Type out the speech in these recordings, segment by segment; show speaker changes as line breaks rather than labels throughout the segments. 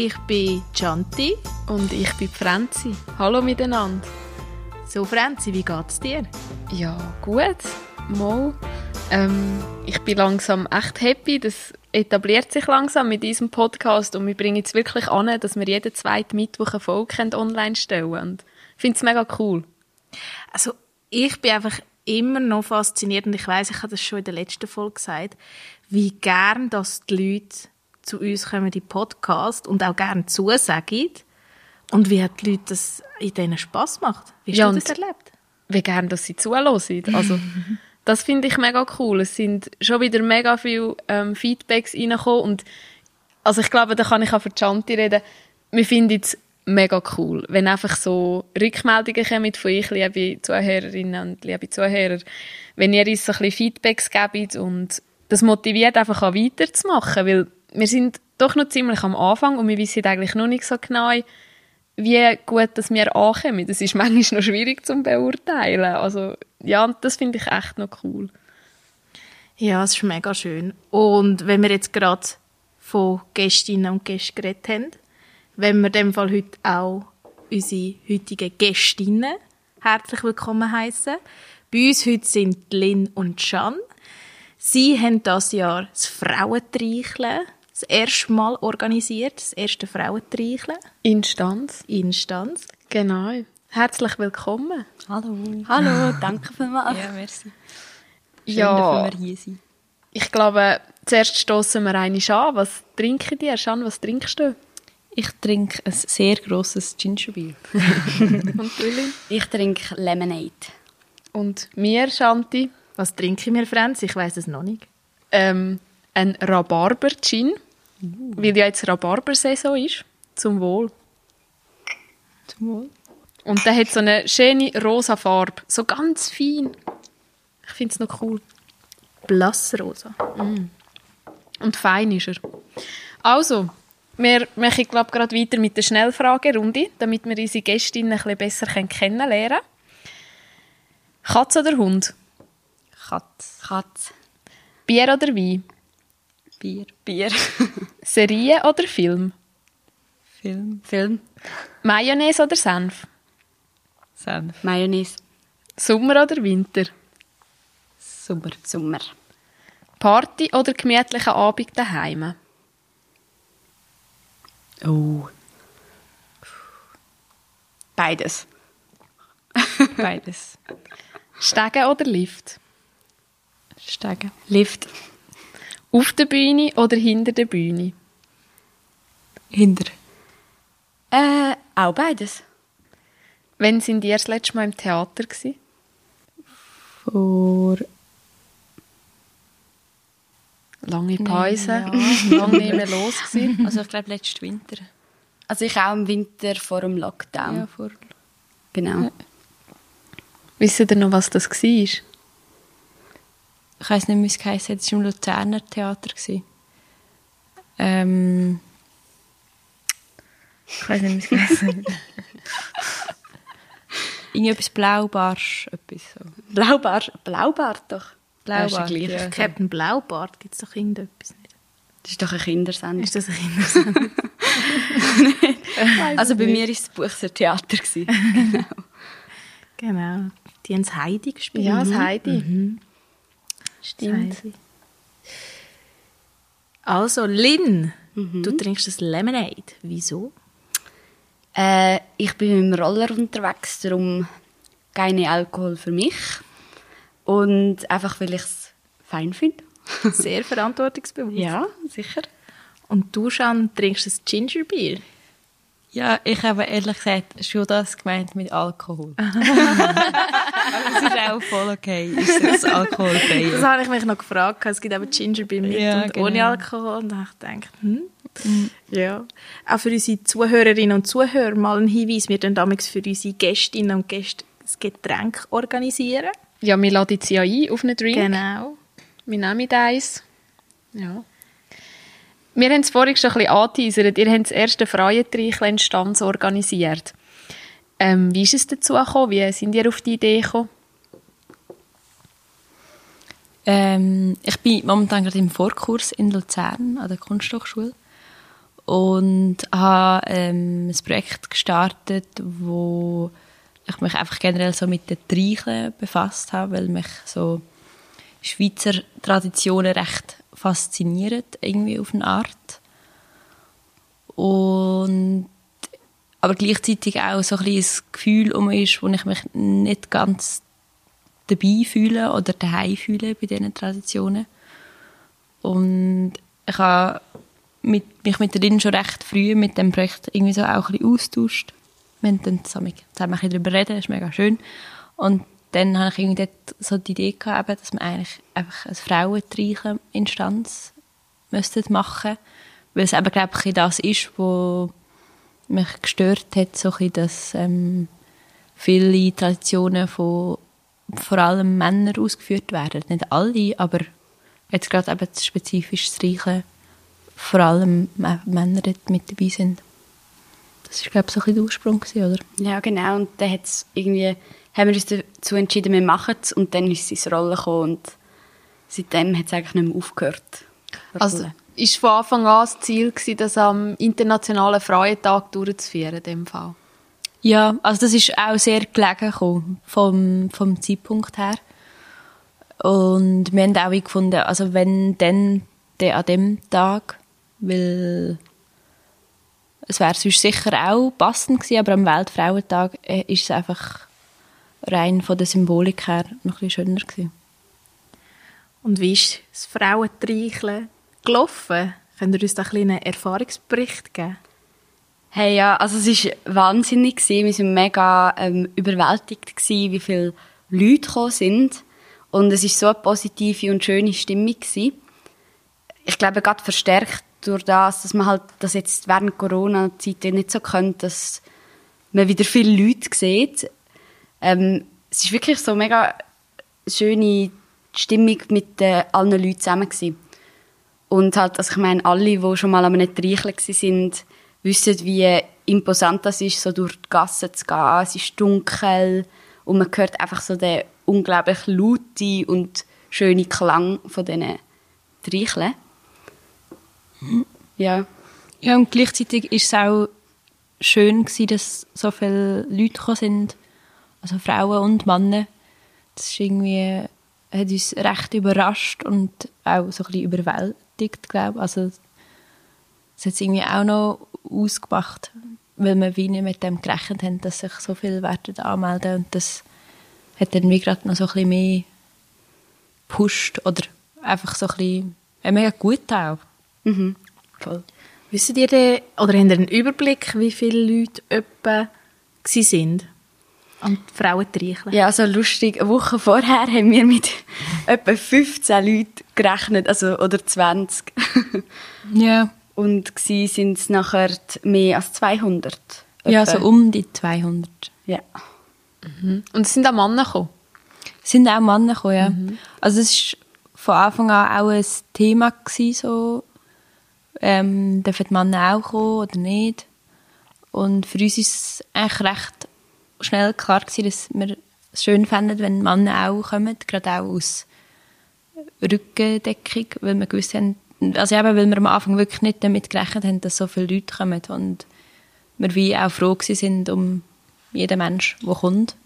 Ich bin Chanti.
Und ich bin Franzi. Hallo miteinander.
So Franzi, wie geht's dir?
Ja, gut. Mal. Ähm, ich bin langsam echt happy. Das etabliert sich langsam mit diesem Podcast und wir bringen jetzt wirklich an, dass wir jeden zweiten Mittwoch eine Folge online stellen Und ich finde es mega cool.
Also ich bin einfach immer noch fasziniert und ich weiß, ich habe das schon in der letzten Folge gesagt, wie gern dass die Leute zu uns kommen, die Podcast und auch gern zusagen und wie hat die Leute das in denen Spass macht. Wie hast
Ja,
du das erlebt?
Wie gern, dass sie zuhören. Also, das finde ich mega cool. Es sind schon wieder mega viele ähm, Feedbacks reingekommen und also ich glaube, da kann ich auch für Chanti reden. Wir finden es mega cool, wenn einfach so Rückmeldungen kommen von euch, liebe Zuhörerinnen und liebe Zuhörer, wenn ihr uns so ein bisschen Feedbacks gebt und das motiviert einfach auch weiterzumachen, weil wir sind doch noch ziemlich am Anfang und wir wissen eigentlich noch nicht so genau, wie gut dass wir ankommen. Das ist manchmal noch schwierig zu beurteilen. Also ja, das finde ich echt noch cool.
Ja, es ist mega schön. Und wenn wir jetzt gerade von Gästinnen und Gästen geredet haben, wenn wir in dem Fall heute auch unsere heutigen Gästinnen herzlich willkommen heißen. Bei uns heute sind Lynn und Can. Sie haben das Jahr das Frauentreicheln das erste Mal organisiert, das erste Frauentreicheln
Instanz.
Instanz.
Genau. Herzlich willkommen.
Hallo. Hallo, danke vielmals.
Ja, merci.
Schön,
Ja.
dass wir hier sind.
Ich glaube, zuerst stoßen wir eine an. Was trinken die? Schan, was trinkst du?
Ich trinke ein sehr grosses Gingerbeer.
Und Lynn?
Ich trinke Lemonade.
Und mir, Shanti,
Was trinke ich mir, Franz? Ich weiß es noch nicht.
ähm, ein Rhabarber-Gin. Weil ja jetzt Rhabarber-Saison ist. Zum Wohl.
Zum Wohl.
Und der hat so eine schöne rosa Farbe. So ganz fein. Ich finde es noch cool.
Blassrosa.
Und fein ist er. Also, wir machen, glaube gerade weiter mit der Schnellfragerunde, damit wir unsere Gästinnen ein bisschen besser kennenlernen können. Katz oder Hund?
Katz.
Katz.
Bier oder Wein?
Bier.
Bier.
Serie oder Film?
Film.
Film.
Mayonnaise oder Senf?
Senf.
Mayonnaise.
Sommer oder Winter?
Sommer.
Sommer.
Party oder gemütlicher Abend daheim?
Oh.
Beides.
Beides.
Stegen oder Lift?
Steigen.
Lift.
Auf der Bühne oder hinter der Bühne?
Hinter.
Äh, auch beides.
Wann sind ihr das letzte Mal im Theater? Gewesen?
Vor.
Lange Pause, lange nicht mehr los gewesen.
Also, ich glaube, letzten Winter.
Also ich auch im Winter vor dem Lockdown.
Ja, vor.
Genau.
Wisst ihr noch, was das war?
Ich weiß nicht, wie es geheißen hat. Es war im Luzerner Theater. gewesen. Ähm. Ich weiß nicht, wie es geheißen. Irgendetwas Blaubarsch, etwas so.
Blaubart. Blaubart doch.
Blaubart,
Ja, ist ja.
Captain Blaubart, gibt es doch irgendetwas nicht?
Das ist doch ein Kindersendung.
Ist das ein Kindersendung?
Also bei mir war es Buchser Theater. gewesen.
genau. Die haben das Heidi gespielt.
Ja, das
Mhm.
Heidi.
Das
Stimmt.
Also, Lynn, du trinkst das Lemonade. Wieso?
Äh, ich bin mit dem Roller unterwegs, darum keine Alkohol für mich. Und einfach, weil ich es fein finde.
Sehr verantwortungsbewusst.
Ja, sicher.
Und du, Schan, trinkst das Gingerbeer.
Ja, ich habe ehrlich gesagt schon das gemeint mit Alkohol. Aber es ist auch voll okay, ist
Das
alkoholfrei.
habe ich mich noch gefragt. Es gibt eben Gingerbeer mit
Ja,
und
genau.
ohne Alkohol. Und dann habe ich gedacht, hm, ja. Auch für unsere Zuhörerinnen und Zuhörer mal ein Hinweis. Wir dann damals für unsere Gästinnen und Gäste das Getränk organisieren.
Ja, wir laden sie ja ein auf einen Drink.
Genau.
Wir nehmen eins. Ja. Wir haben es vorhin schon ein bisschen angeteasert. Ihr habt das erste Freientreicheln-Stanz organisiert. Ähm, wie ist es dazu gekommen? Wie sind ihr auf die Idee gekommen?
Ähm, ich bin momentan gerade im Vorkurs in Luzern an der Kunsthochschule und habe ähm, ein Projekt gestartet, wo ich mich einfach generell so mit den Treicheln befasst habe, weil mich so Schweizer Traditionen recht faszinieren, irgendwie auf eine Art. Und aber gleichzeitig auch so ein das Gefühl um ist, wo ich mich nicht ganz dabei fühle oder daheim fühle bei diesen Traditionen. Und ich habe mit, mich mit der schon recht früh mit dem Projekt irgendwie so auch ein bisschen austauscht. Wir haben dann zusammen, zusammen ein bisschen darüber reden, das ist mega schön. Und dann habe ich irgendwie so die Idee gehabt, dass man eigentlich einfach eine frauentreiche Instanz müsste machen weil es eben, glaube ich, das ist, was mich gestört hat, so bisschen, dass ähm, viele Traditionen von vor allem Männern ausgeführt werden. Nicht alle, aber jetzt gerade eben spezifisch das Reiche, vor allem Männer mit dabei sind. Das war, glaube ich, so ein der Ursprung, oder?
Ja, genau. Und dann hat's irgendwie, haben wir uns dazu entschieden, wir machen es. Und dann ist es ins Rollen gekommen. Und seitdem hat es eigentlich nicht mehr aufgehört.
Also, ist von Anfang an das Ziel gewesen, das am Internationalen Frauentag durchzuführen, in dem Fall?
Ja, also das ist auch sehr gelegen gekommen, vom, vom Zeitpunkt her. Und wir haben auch gefunden, also wenn dann, dann an dem Tag, weil es wäre sonst sicher auch passend gewesen, aber am Weltfrauentag äh, ist es einfach rein von der Symbolik her noch ein schöner gewesen.
Und wie ist das Frauentreicheln gelaufen? Könnt ihr uns da einen Erfahrungsbericht geben?
Hey, ja, also es war wahnsinnig. Gewesen. Wir waren mega ähm, überwältigt, gewesen, wie viele Leute gekommen sind. Und es war so eine positive und schöne Stimmung. Gewesen. Ich glaube, gerade verstärkt durch das, dass man halt das jetzt während Corona-Zeit nicht so könnte, dass man wieder viele Leute sieht. Ähm, es ist wirklich so mega schöne Stimmung mit äh, allen Leuten zusammen gewesen. Und halt, also ich meine, alle, die schon mal an einem Treicheln sind, wissen, wie imposant das ist, so durch die Gassen zu gehen. Es ist dunkel und man hört einfach so den unglaublich lauten und schönen Klang von diesen Treicheln. Ja.
Ja, und gleichzeitig ist es auch schön gewesen, dass so viele Leute sind, also Frauen und Männer. Das ist irgendwie, hat uns recht überrascht und auch so ein bisschen überwältigt, glaube ich. Also, es hat irgendwie auch noch ausgemacht, weil wir wie nicht mit dem gerechnet haben, dass sich so viele werden anmelden und das hat dann wie gerade noch so ein bisschen mehr gepusht oder einfach so ein bisschen äh, mega gut auch.
Mhm.
Voll. Wisst ihr denn, oder habt ihr einen Überblick, wie viele Leute etwa sind an die Frauentreicheln?
Ja, also lustig, eine Woche vorher haben wir mit etwa 15 Leuten gerechnet, also, oder 20.
Ja.
Und gsi sind es nachher mehr als 200.
Ja,
etwa.
so um die 200.
Ja.
Und es sind auch Männer gekommen?
Es sind auch Männer gekommen, ja. Also es war von Anfang an auch ein Thema gewesen, so, ähm, dürfen die Männer auch kommen oder nicht. Und für uns ist es eigentlich recht schnell klar gewesen, dass wir es schön fänden, wenn Männer auch kommen, gerade auch aus Rückendeckung, weil wir gewusst haben, also eben, weil wir am Anfang wirklich nicht damit gerechnet haben, dass so viele Leute kommen und wir wie auch froh sind um jeden Mensch, der kommt.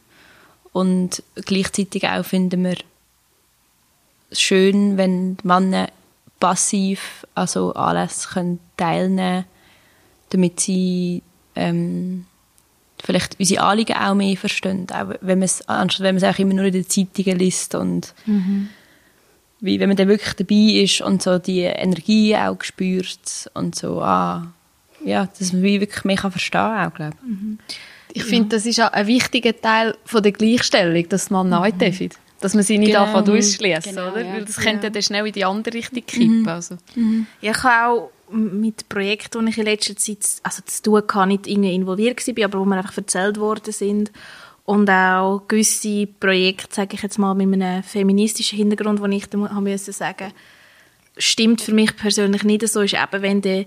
Und gleichzeitig auch finden wir es schön, wenn Männer passiv an Anlässen können teilnehmen können, damit sie ähm, vielleicht unsere Anliegen auch mehr verstehen, auch wenn man es, anstatt wenn man es auch immer nur in den Zeitungen liest und wie, wenn man dann wirklich dabei ist und so die Energie auch spürt und so, ah, ja, dass man wie wirklich mehr kann verstehen auch, glaube ich.
Ich finde, das ist auch ein wichtiger Teil von der Gleichstellung, dass man neu dürfen. Dass man sie nicht
Genau.
anfängt ausschließen,
Genau,
oder?
ja.
Weil das könnte dann schnell in die andere Richtung kippen. Also.
Ja, ich habe auch mit Projekten, die ich in letzter Zeit also zu tun hatte, nicht irgendwie involviert war, aber wo mir einfach erzählt worden sind. Und auch gewisse Projekte, sage ich jetzt mal, mit einem feministischen Hintergrund, wo ich dann haben müssen sagen, stimmt für mich persönlich nicht so, ist eben, wenn der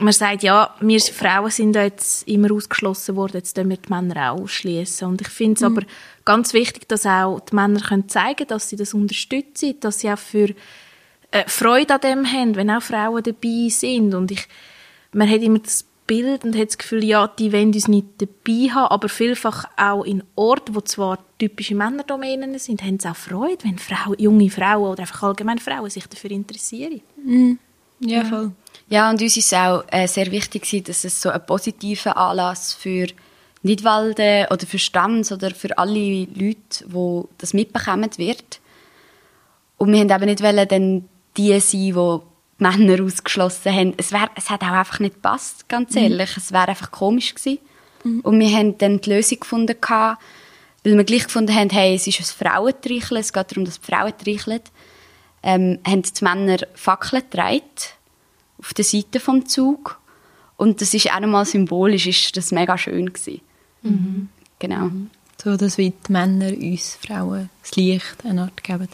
man sagt, ja, wir Frauen sind da jetzt immer ausgeschlossen worden, jetzt dürfen wir die Männer auch ausschließen. Und ich finde es aber ganz wichtig, dass auch die Männer können zeigen dass sie das unterstützen, dass sie auch für äh, Freude an dem haben, wenn auch Frauen dabei sind. Und ich, man hat immer das Bild und hat das Gefühl, ja, die wollen uns nicht dabei haben, aber vielfach auch in Orten, wo zwar typische Männerdomänen sind, haben sie auch Freude, wenn Frauen, junge Frauen oder einfach allgemein Frauen sich dafür interessieren.
Ja, voll.
Ja, und uns ist auch äh, sehr wichtig, dass es so ein positiver Anlass für Nidwalden oder für Stanz oder für alle Leute, die das mitbekommen wird. Und wir haben eben nicht wollen, dann die sein, die die Männer ausgeschlossen haben. Es, wär, es hat auch einfach nicht gepasst, ganz ehrlich. Es wäre einfach komisch gewesen. Und wir haben dann die Lösung gefunden, gehabt, weil wir gleich gefunden haben, hey, es ist ein Frauentreicheln, es geht darum, dass die Frauen treicheln. Ähm, haben die Männer Fackeln getragen auf der Seite vom Zug. Und das ist auch nochmal symbolisch, ist das mega schön gewesen. Genau.
So, dass wie die Männer uns Frauen das Licht eine Art geben.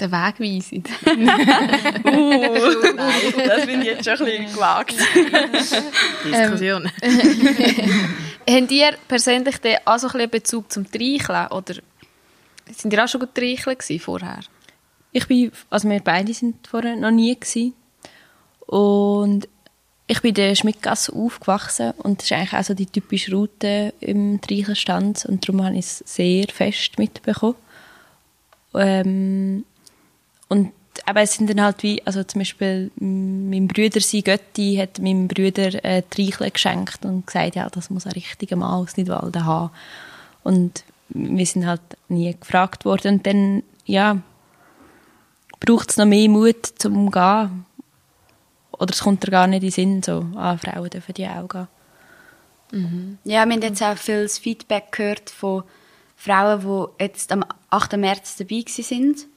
Der Weg weisen.
das finde ich jetzt schon ein bisschen gewagt.
Diskussion.
Habt ihr persönlich den auch so ein bisschen Bezug zum Treicheln? Oder sind ihr auch schon gut treicheln gewesen vorher?
Ich bin, also wir beide sind vorher noch nie gewesen. Und ich bin in der Schmidtgasse aufgewachsen und das ist eigentlich auch so die typische Route im Treichelstand und darum habe ich es sehr fest mitbekommen. Ähm, und aber es sind dann halt wie, also zum Beispiel mein Bruder, sein Götti, hat meinem Bruder äh, Treicheln geschenkt und gesagt, ja, das muss ein richtiger Mann aus Nidwalden haben. Und wir sind halt nie gefragt worden. Und dann, ja, braucht es noch mehr Mut zum Gehen. Oder es kommt dir gar nicht in den Sinn, so, ah, Frauen dürfen die auch gehen.
Ja, wir haben jetzt auch viel Feedback gehört von Frauen, die jetzt am 8. März dabei waren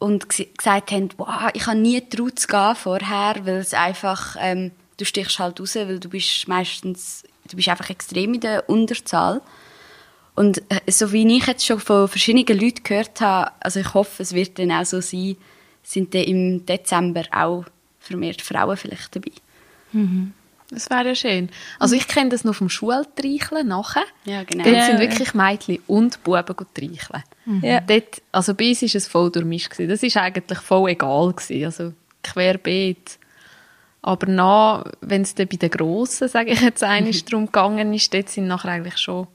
und gesagt haben, wow, ich habe nie getraut zu gehen vorher, weil es einfach, ähm, du stichst halt raus, weil du bist meistens, du bist einfach extrem in der Unterzahl. Und äh, so wie ich jetzt schon von verschiedenen Leuten gehört habe, also ich hoffe, es wird dann auch so sein, sind dann im Dezember auch vermehrt Frauen vielleicht dabei.
Das wäre ja schön. Also ich kenne das noch vom Schultreicheln nachher.
Ja, genau.
Dort sind wirklich Mädchen und Buben gut treicheln.
Ja.
Dort, also bei uns war es voll durchmischt. gewesen. Das war eigentlich voll egal. Gewesen. Also querbeet. Aber nach, wenn es dann bei den Grossen, sage ich jetzt, einmal darum gegangen ist, dort sind nachher eigentlich schon...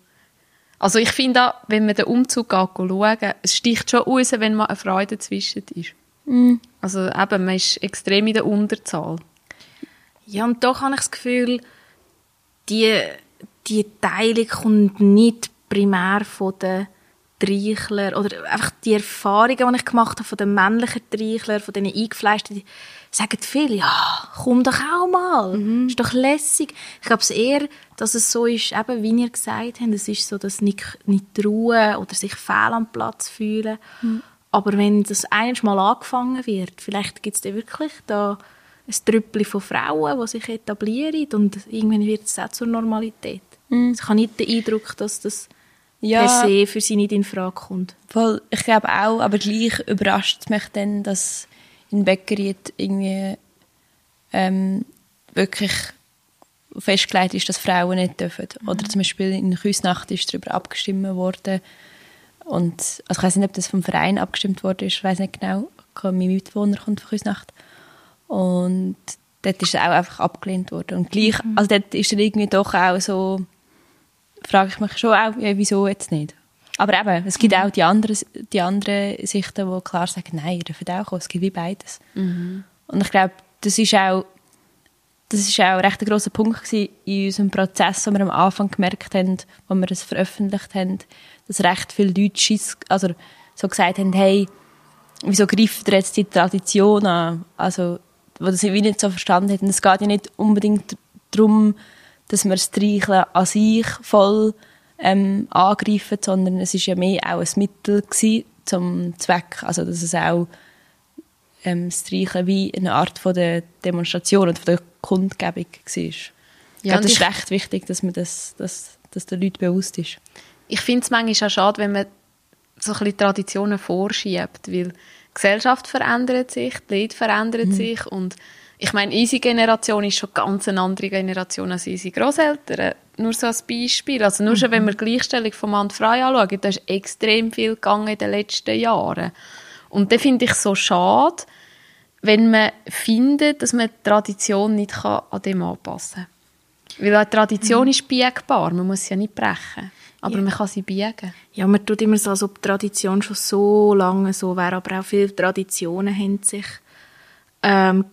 Also ich finde auch, wenn man den Umzug geht, schauen, es sticht schon raus, wenn man eine Freude dazwischen ist. Also eben, man ist extrem in der Unterzahl.
Ja, und doch habe ich das Gefühl, die, die Teilung kommt nicht primär von den Treichlern oder einfach die Erfahrungen, die ich gemacht habe von den männlichen Treichlern, von den eingefleischten, die sagen viele, ja, komm doch auch mal, ist doch lässig. Ich glaube es eher, dass es so ist, eben, wie ihr gesagt habt, es ist so, dass nicht, nicht ruhen oder sich fehl am Platz fühlen. Aber wenn das einmal mal angefangen wird, vielleicht gibt es dann wirklich da ein Trüppchen von Frauen, die sich etablieren und irgendwann wird es auch zur Normalität. Ich habe nicht den Eindruck, dass das
Ja.
per se für sie nicht in Frage kommt.
Voll, ich glaube auch, aber gleich überrascht mich dann, dass in Bäckerien irgendwie ähm, wirklich festgelegt ist, dass Frauen nicht dürfen. Oder zum Beispiel in Küsnacht ist darüber abgestimmt worden. Und, also ich weiß nicht, ob das vom Verein abgestimmt worden ist, ich weiß nicht genau. Mein Mitbewohner kommt von Küsnacht. Und dort ist es auch einfach abgelehnt worden. Und gleich, also dort ist dann irgendwie doch auch so, frage ich mich schon auch, ja, wieso jetzt nicht? Aber eben, es gibt auch die anderen, die anderen Sichten, die klar sagen, nein, ihr dürft auch kommen. Es gibt wie beides. Und ich glaube, das ist auch, das ist auch recht ein grosser Punkt in unserem Prozess, wo wir am Anfang gemerkt haben, wo wir es veröffentlicht haben, dass recht viele Leute Schiss, also so gesagt haben, hey, wieso greift ihr jetzt die Tradition an? Also, wo das wie nicht so verstanden. Und es geht ja nicht unbedingt darum, dass wir das Streicheln an sich voll ähm, angreifen, sondern es ist ja mehr auch ein Mittel gewesen zum Zweck, also dass es auch ähm, das Streicheln wie eine Art von der Demonstration und von der Kundgebung war. Ich
Ja,
das ist recht wichtig, dass man das, dass, dass den Leuten bewusst ist.
Ich finde es manchmal auch schade, wenn man so ein bisschen Traditionen vorschiebt, weil Gesellschaft verändert sich, die Leute verändern sich und ich meine, unsere Generation ist schon ganz eine andere Generation als unsere Großeltern. Nur so als Beispiel. Also nur schon, wenn wir Gleichstellung von Mann und Frau anschauen, da ist extrem viel gegangen in den letzten Jahren. Und da finde ich so schade, wenn man findet, dass man die Tradition nicht an dem anpassen kann. Weil eine Tradition ist biegbar, man muss sie ja nicht brechen. Aber
Ja.
man kann sie biegen.
Ja, man tut immer so, als ob die Tradition schon so lange so wäre, aber auch viele Traditionen haben sich ähm,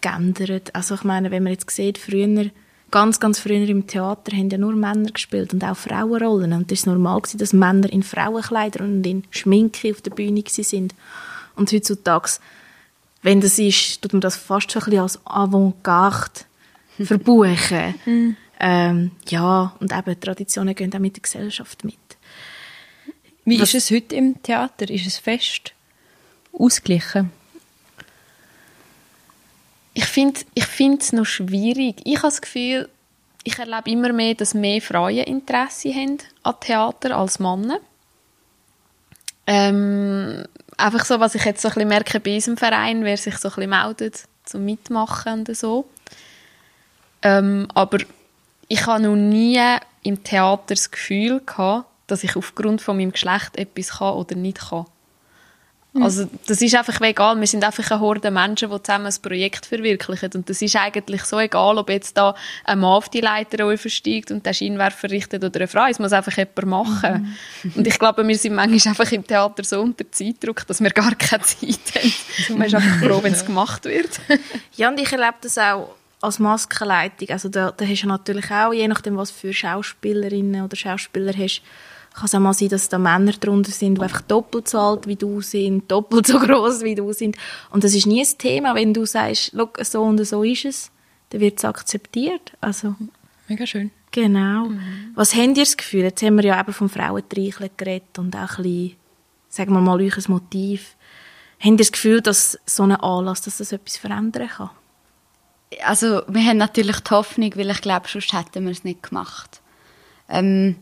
geändert. Also ich meine, wenn man jetzt sieht, früher, ganz, ganz früher im Theater haben ja nur Männer gespielt und auch Frauenrollen. Und es war normal, gewesen, dass Männer in Frauenkleidern und in Schminke auf der Bühne sind. Und heutzutage, wenn das ist, tut man das fast schon ein bisschen als Avantgarde verbuchen. Ähm, ja, und eben Traditionen gehen auch mit der Gesellschaft mit.
Wie
Was-
ist es heute im Theater? Ist es fest ausgeglichen?
Ich finde ich es noch schwierig. Ich habe das Gefühl, ich erlebe immer mehr, dass mehr Frauen Interesse haben an Theater als Männer. Ähm, einfach so, was ich jetzt so ein bisschen merke bei unserem Verein, wer sich so ein bisschen meldet zum Mitmachen und so. Ähm, aber ich habe noch nie im Theater das Gefühl gehabt, dass ich aufgrund von meinem Geschlecht etwas kann oder nicht kann. Also das ist einfach egal. Wir sind einfach eine Horde Menschen, die zusammen ein Projekt verwirklichen. Und das ist eigentlich so egal, ob jetzt da ein Mann auf die Leiter steigt und den Scheinwerfer richtet oder eine Frau. Es muss einfach jemand machen. Und ich glaube, wir sind manchmal einfach im Theater so unter Zeitdruck, dass wir gar keine Zeit haben. Man ist einfach froh, wenn es gemacht wird.
Ja, und ich erlebe das auch als Maskenleitung. Also da, da hast du natürlich auch, je nachdem, was für Schauspielerinnen oder Schauspieler hast, kann es auch mal sein, dass da Männer drunter sind, die einfach doppelt so alt wie du sind, doppelt so groß wie du sind. Und das ist nie ein Thema, wenn du sagst, «Schau, so und so ist es, dann wird es akzeptiert. Also,
Mega schön.
genau. Was habt ihr das Gefühl? Jetzt haben wir ja eben vom Frauentreicheln geredet und auch ein bisschen, sagen wir mal, euch ein Motiv. Habt ihr das Gefühl, dass so ein Anlass, dass das etwas verändern kann?
Also, wir haben natürlich die Hoffnung, weil ich glaube, sonst hätten wir es nicht gemacht. Ähm,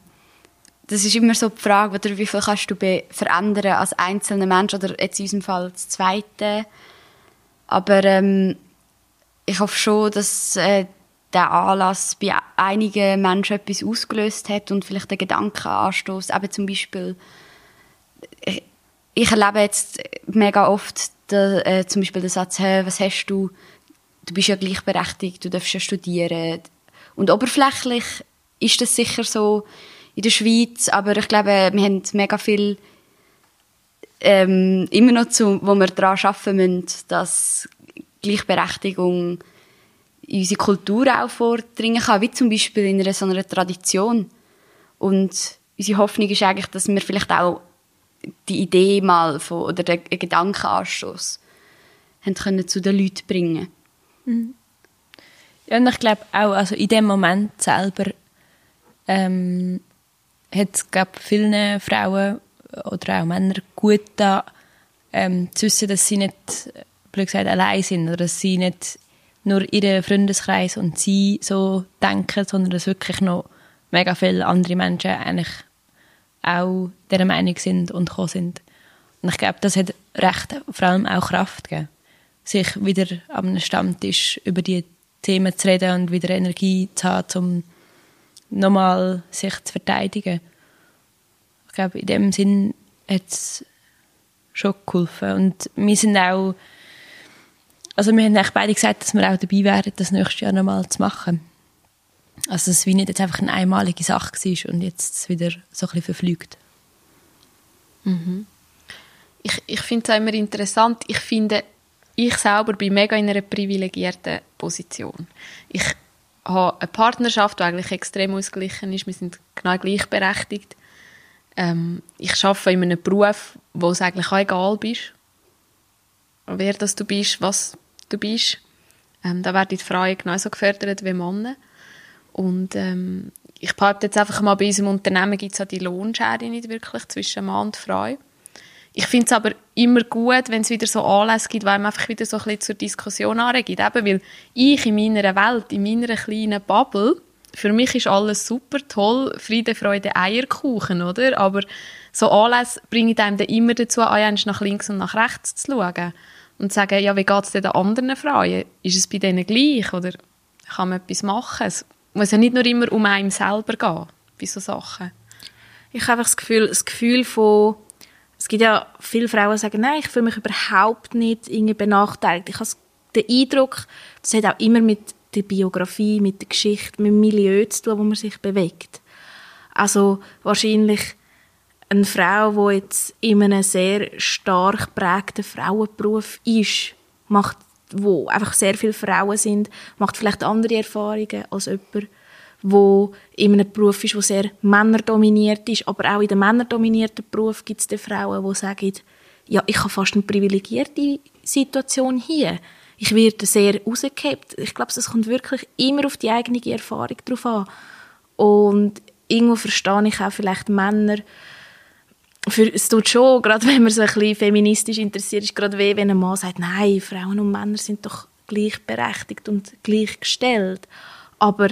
das ist immer so die Frage, oder wie viel kannst du verändern als einzelner Mensch, oder jetzt in unserem Fall das Zweite. Aber ähm, ich hoffe schon, dass äh, der Anlass bei einigen Menschen etwas ausgelöst hat und vielleicht den Gedankenanstoß, eben zum Beispiel ich, ich erlebe jetzt mega oft der, äh, zum Beispiel den Satz, hey, was hast du? Du bist ja gleichberechtigt, du darfst ja studieren. Und oberflächlich ist das sicher so in der Schweiz, aber ich glaube, wir haben mega viel ähm, immer noch zu, wo wir daran arbeiten müssen, dass Gleichberechtigung in unsere Kultur auch vordringen kann, wie zum Beispiel in einer so einer Tradition. Und unsere Hoffnung ist eigentlich, dass wir vielleicht auch die Idee mal von, oder den Gedankenanstoß haben können zu den Leuten bringen.
Ja, und ich glaube auch, also in dem Moment selber ähm, hat es, glaube vielen Frauen oder auch Männern gut da ähm, zu wissen, dass sie nicht, blöd gesagt, allein sind oder dass sie nicht nur ihren Freundeskreis und sie so denken, sondern dass wirklich noch mega viele andere Menschen eigentlich auch dieser Meinung sind und gekommen sind. Und ich glaube, das hat recht vor allem auch Kraft gegeben, sich wieder einem Stammtisch über die Themen zu reden und wieder Energie zu haben, um nochmal sich zu verteidigen. Ich glaube, in dem Sinn hat es schon geholfen. Und wir sind auch, also wir haben eigentlich beide gesagt, dass wir auch dabei wären, das nächstes Jahr nochmal zu machen. Also dass es wie nicht jetzt einfach eine einmalige Sache war und jetzt wieder so ein bisschen verflügt.
ich, ich finde es auch immer interessant. Ich finde, ich selber bin mega in einer privilegierten Position. Ich habe eine Partnerschaft, die eigentlich extrem ausgeglichen ist. Wir sind genau gleichberechtigt. Ähm, ich arbeite in einem Beruf, wo es eigentlich auch egal ist, wer das du bist, was du bist. Ähm, da werden die Frauen genauso gefördert wie Männer. Und ähm, ich behaupte jetzt einfach mal, bei unserem Unternehmen gibt es auch die Lohnschere nicht wirklich zwischen Mann und Frau. Ich finde es aber immer gut, wenn es wieder so Anlässe gibt, weil man einfach wieder so ein bisschen zur Diskussion anregt. Eben, weil ich in meiner Welt, in meiner kleinen Bubble, für mich ist alles super, toll, Friede, Freude, Eierkuchen, oder? Aber so Anlässe bringen einem dann immer dazu, an, nach links und nach rechts zu schauen. und sagen, ja, wie geht es den anderen Frauen? Ist es bei denen gleich oder kann man etwas machen? Es muss ja nicht nur immer um einen selber gehen, bei so Sachen.
Ich habe einfach das Gefühl, das Gefühl von, es gibt ja viele Frauen, die sagen, nein, ich fühle mich überhaupt nicht irgendwie benachteiligt. Ich habe den Eindruck, das hat auch immer mit der Biografie, mit der Geschichte, mit dem Milieu zu tun, wo man sich bewegt. Also wahrscheinlich eine Frau, die jetzt in einem sehr stark prägten Frauenberuf ist, macht, wo einfach sehr viele Frauen sind, macht vielleicht andere Erfahrungen als jemand, wo in einem Beruf ist, der sehr männerdominiert ist. Aber auch in den männerdominierten Beruf gibt es Frauen, die sagen, ja, ich habe fast eine privilegierte Situation hier. Ich werde sehr rausgehebt. Ich glaube, es kommt wirklich immer auf die eigene Erfahrung drauf an. Und irgendwo verstehe ich auch vielleicht Männer, für, es tut schon, gerade wenn man so ein bisschen feministisch interessiert ist, gerade weh, wenn ein Mann sagt, nein, Frauen und Männer sind doch gleichberechtigt und gleichgestellt. Aber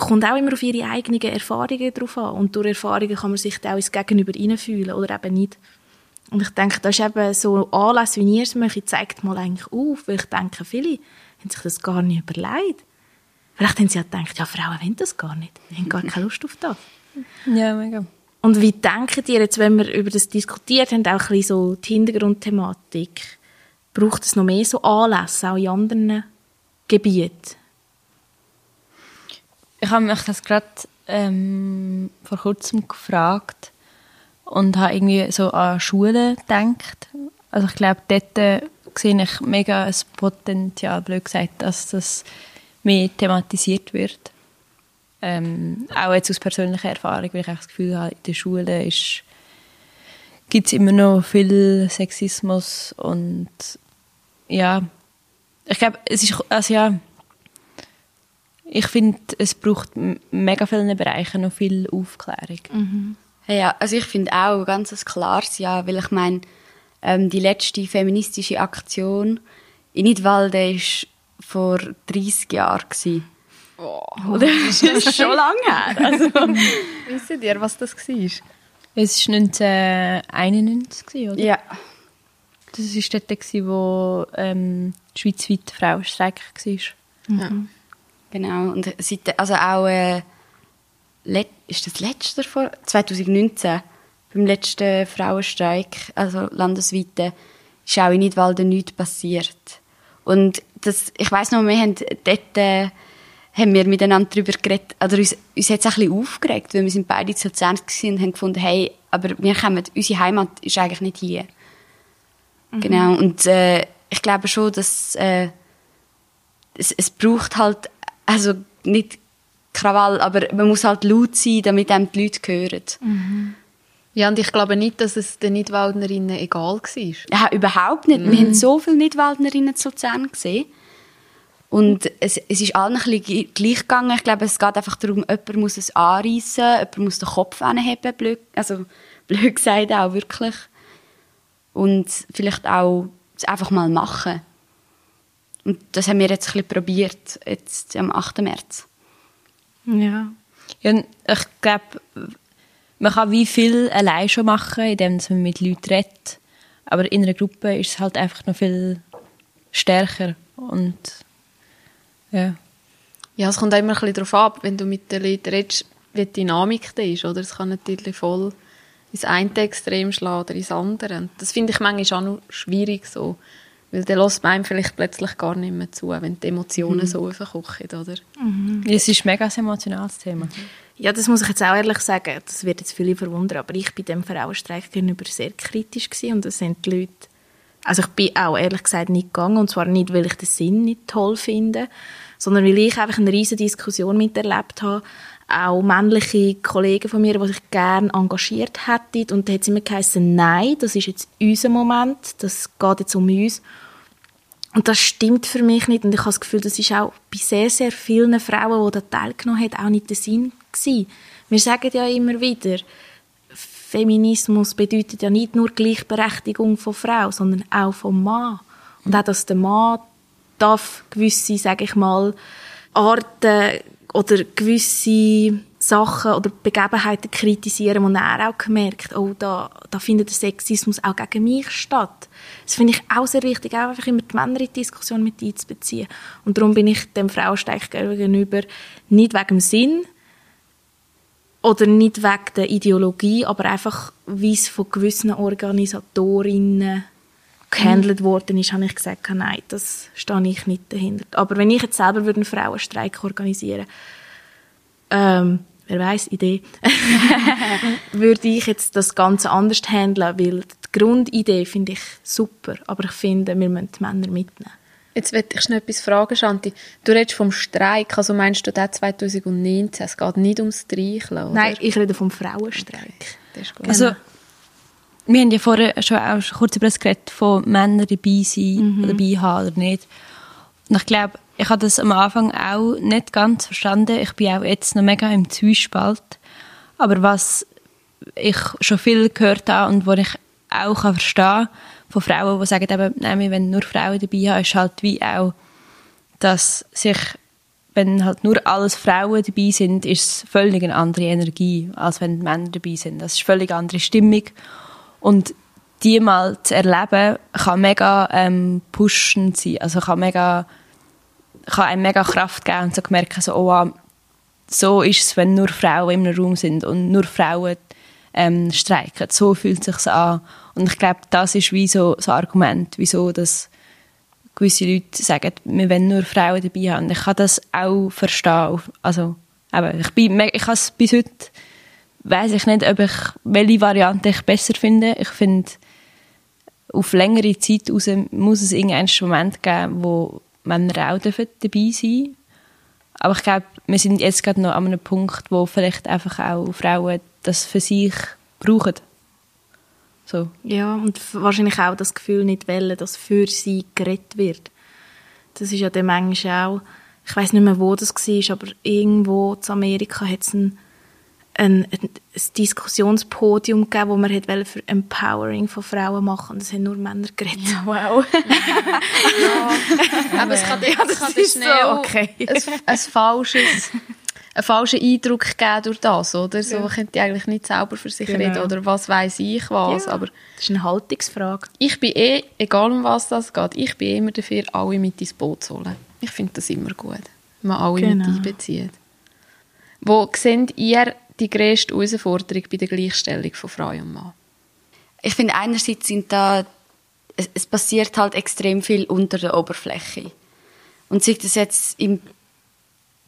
kommt auch immer auf ihre eigenen Erfahrungen drauf an. Und durch Erfahrungen kann man sich da auch ins Gegenüber hineinfühlen oder eben nicht. Und ich denke, das ist eben so Anlass, wie ihr es möchtet, zeigt mal eigentlich auf, weil ich denke, viele haben sich das gar nicht überlegt. Vielleicht haben sie ja gedacht, ja, Frauen wollen das gar nicht. Die haben gar keine Lust auf das.
Ja, mega.
Und wie denkt ihr jetzt, wenn wir über das diskutiert haben, auch ein bisschen so die Hintergrundthematik, braucht es noch mehr so Anlässe, auch in anderen Gebieten?
Ich habe mich das gerade ähm, vor kurzem gefragt und habe irgendwie so an Schulen gedacht. Also ich glaube, dort äh, sehe ich mega ein Potenzial, blöd gesagt, dass das mehr thematisiert wird. Ähm, auch jetzt aus persönlicher Erfahrung, weil ich das Gefühl habe, in der Schule gibt es immer noch viel Sexismus und ja, ich glaube, es ist, also ja, ich finde, es braucht mega vielen Bereichen noch viel Aufklärung.
Mhm. Ja, also ich finde auch ganz ein klares Ja, weil ich meine, ähm, die letzte feministische Aktion in Nidwalde war vor 30 Jahren. Gewesen.
Oh,
Oder? Das ist schon lange her. Also,
Wisst ihr, was das war?
Es war 1991, oder?
ja.
Das war dort, wo ähm, schweizweit Frauenstreik war.
Ja.
Genau. Und seit, also auch, äh, let, ist das letzte vor? 2019, beim letzten Frauenstreik, also landesweit, ist auch in Nidwalden nichts passiert. Und das, ich weiss noch, wir haben dort, äh, haben wir miteinander darüber geredet, oder uns, uns hat es ein bisschen aufgeregt, weil wir sind beide zu Luzern und haben gefunden, hey, aber wir kommen, unsere Heimat ist eigentlich nicht hier. Genau. Und, äh, ich glaube schon, dass, äh, es, es braucht halt, also nicht Krawall, aber man muss halt laut sein, damit einem die Leute hören.
Ja, und ich glaube nicht, dass es den Nidwaldnerinnen egal war.
Ja, überhaupt nicht. Wir haben so viele Nidwaldnerinnen zu Luzern gesehen. Und es, es ist allen ein bisschen gleich gegangen. Ich glaube, es geht einfach darum, jemand muss es anreissen, jemand muss den Kopf anheben, blöd, also blöd gesagt auch wirklich. Und vielleicht auch es einfach mal machen. Und das haben wir jetzt ein bisschen probiert, jetzt am 8. März.
Ja.
Ja, ich glaube, man kann wie viel allein schon machen, indem man mit Leuten redet. Aber in einer Gruppe ist es halt einfach noch viel stärker. Und ja.
Ja, es kommt auch immer ein bisschen darauf ab, wenn du mit den Leuten redest, wie die Dynamik da ist. Oder? Es kann natürlich voll ins eine Extrem schlagen oder ins andere. Und das finde ich manchmal auch noch schwierig so. Weil dann lässt man einem vielleicht plötzlich gar nicht mehr zu, wenn die Emotionen so aufkochen, oder?
Es ist mega ein emotionales Thema.
Ja, das muss ich jetzt auch ehrlich sagen. Das wird jetzt viele verwundern, aber ich bin dem Frauenstreik gegenüber sehr kritisch gewesen und das sind die Leute, also ich bin auch ehrlich gesagt nicht gegangen und zwar nicht, weil ich den Sinn nicht toll finde, sondern weil ich einfach eine riesige Diskussion miterlebt habe, auch männliche Kollegen von mir, die sich gerne engagiert hätten und da hat es immer geheißen, nein, das ist jetzt unser Moment, das geht jetzt um uns und das stimmt für mich nicht. Und ich habe das Gefühl, das ist auch bei sehr, sehr vielen Frauen, die da teilgenommen haben, auch nicht der Sinn gewesen. Wir sagen ja immer wieder, Feminismus bedeutet ja nicht nur Gleichberechtigung von Frau, sondern auch vom Mann. Und auch, dass der Mann darf gewisse, sage ich mal, Arten oder gewisse Sachen oder Begebenheiten kritisieren, wo er auch gemerkt, oh, da, da findet der Sexismus auch gegen mich statt. Das finde ich auch sehr wichtig, auch einfach immer die Männer in die Diskussion mit einzubeziehen. Und darum bin ich dem Frauensteig gegenüber nicht wegen dem Sinn oder nicht wegen der Ideologie, aber einfach, wie es von gewissen Organisatorinnen gehandelt worden ist, habe ich gesagt, nein, das stehe ich nicht dahinter. Aber wenn ich jetzt selber einen Frauenstreik organisieren ähm, wer weiß Idee, würde ich jetzt das Ganze anders handeln, weil die Grundidee finde ich super, aber ich finde, wir müssen die Männer mitnehmen.
Jetzt möchte ich schnell etwas fragen, Shanti. Du redest vom Streik, also meinst du den 2019? Es geht nicht ums Streicheln, oder?
Nein, ich rede vom Frauenstreik.
Das ist gut.
Also, wir haben ja vorher schon auch schon kurz über das geredet, von Männern dabei sein,
Mhm.
dabei haben oder nicht. Und ich glaube, ich habe das am Anfang auch nicht ganz verstanden. Ich bin auch jetzt noch mega im Zwiespalt. Aber was ich schon viel gehört habe und was ich auch kann verstehen von Frauen, die sagen, eben, nein, wollen nur Frauen dabei haben, ist halt wie auch, dass sich, wenn halt nur alles Frauen dabei sind, ist es völlig eine andere Energie, als wenn Männer dabei sind. Das ist eine völlig andere Stimmung. Und die mal zu erleben, kann mega ähm, pushend sein. Also kann mega kann einem mega Kraft geben und so merken, so, oh, so ist es, wenn nur Frauen einem Raum sind und nur Frauen ähm, streiken. So fühlt es sich an. Und ich glaube, das ist wie so, ein Argument, wieso dass gewisse Leute sagen, wir wollen nur Frauen dabei haben. Ich kann das auch verstehen. Also, eben, ich, bin, ich kann es bis heute, weiß ich nicht, ob ich, welche Variante ich besser finde. Ich finde, auf längere Zeit raus muss es irgendeinen Moment geben, wo Männer auch dabei sein dürfen. Aber ich glaube, wir sind jetzt gerade noch an einem Punkt, wo vielleicht einfach auch Frauen das für sich brauchen. So.
Ja, und wahrscheinlich auch das Gefühl nicht wollen, dass für sie geredet wird. Das ist ja dann manchmal auch, ich weiß nicht mehr, wo das war, aber irgendwo in Amerika hat es ein, ein, ein, ein Diskussionspodium gegeben, wo man hat wollte für Empowering von Frauen machen und es haben nur Männer geredet.
Wow.
Aber es kann, es kann
ist
schnell
so, okay.
ein, ein falsches, einen falschen Eindruck geben durch das, oder? So könnte ich eigentlich nicht selber für sich
Genau.
reden, oder was weiß ich was,
Ja.
aber
Das ist eine Haltungsfrage.
ich bin eh, egal um was das geht, ich bin immer dafür, alle mit ins Boot zu holen. Ich finde das immer gut, wenn man alle
Genau.
mit einbezieht. Wo seht ihr die grösste Herausforderung bei der Gleichstellung von Frau und Mann?
Ich finde, einerseits sind da, es, es passiert halt extrem viel unter der Oberfläche. Und sei das jetzt im,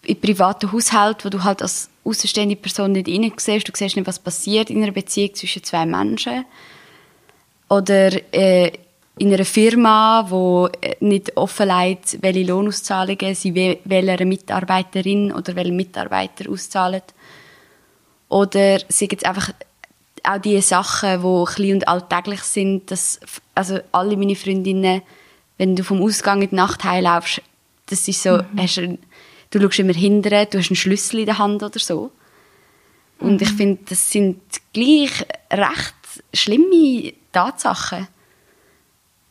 im privaten Haushalt, wo du halt als außenstehende Person nicht rein siehst, du siehst nicht, was passiert in einer Beziehung zwischen zwei Menschen. Oder äh, in einer Firma, wo äh, nicht offenlegt, welche Lohnauszahlungen sie we- welcher Mitarbeiterin oder welchem Mitarbeiter auszahlen. Oder sind jetzt einfach auch die Sachen, die klein und alltäglich sind, dass, also alle meine Freundinnen, wenn du vom Ausgang in die Nacht heimlaufst, das ist so, hast du, du schaust immer hinterher, du hast einen Schlüssel in der Hand oder so. Und ich finde, das sind gleich recht schlimme Tatsachen,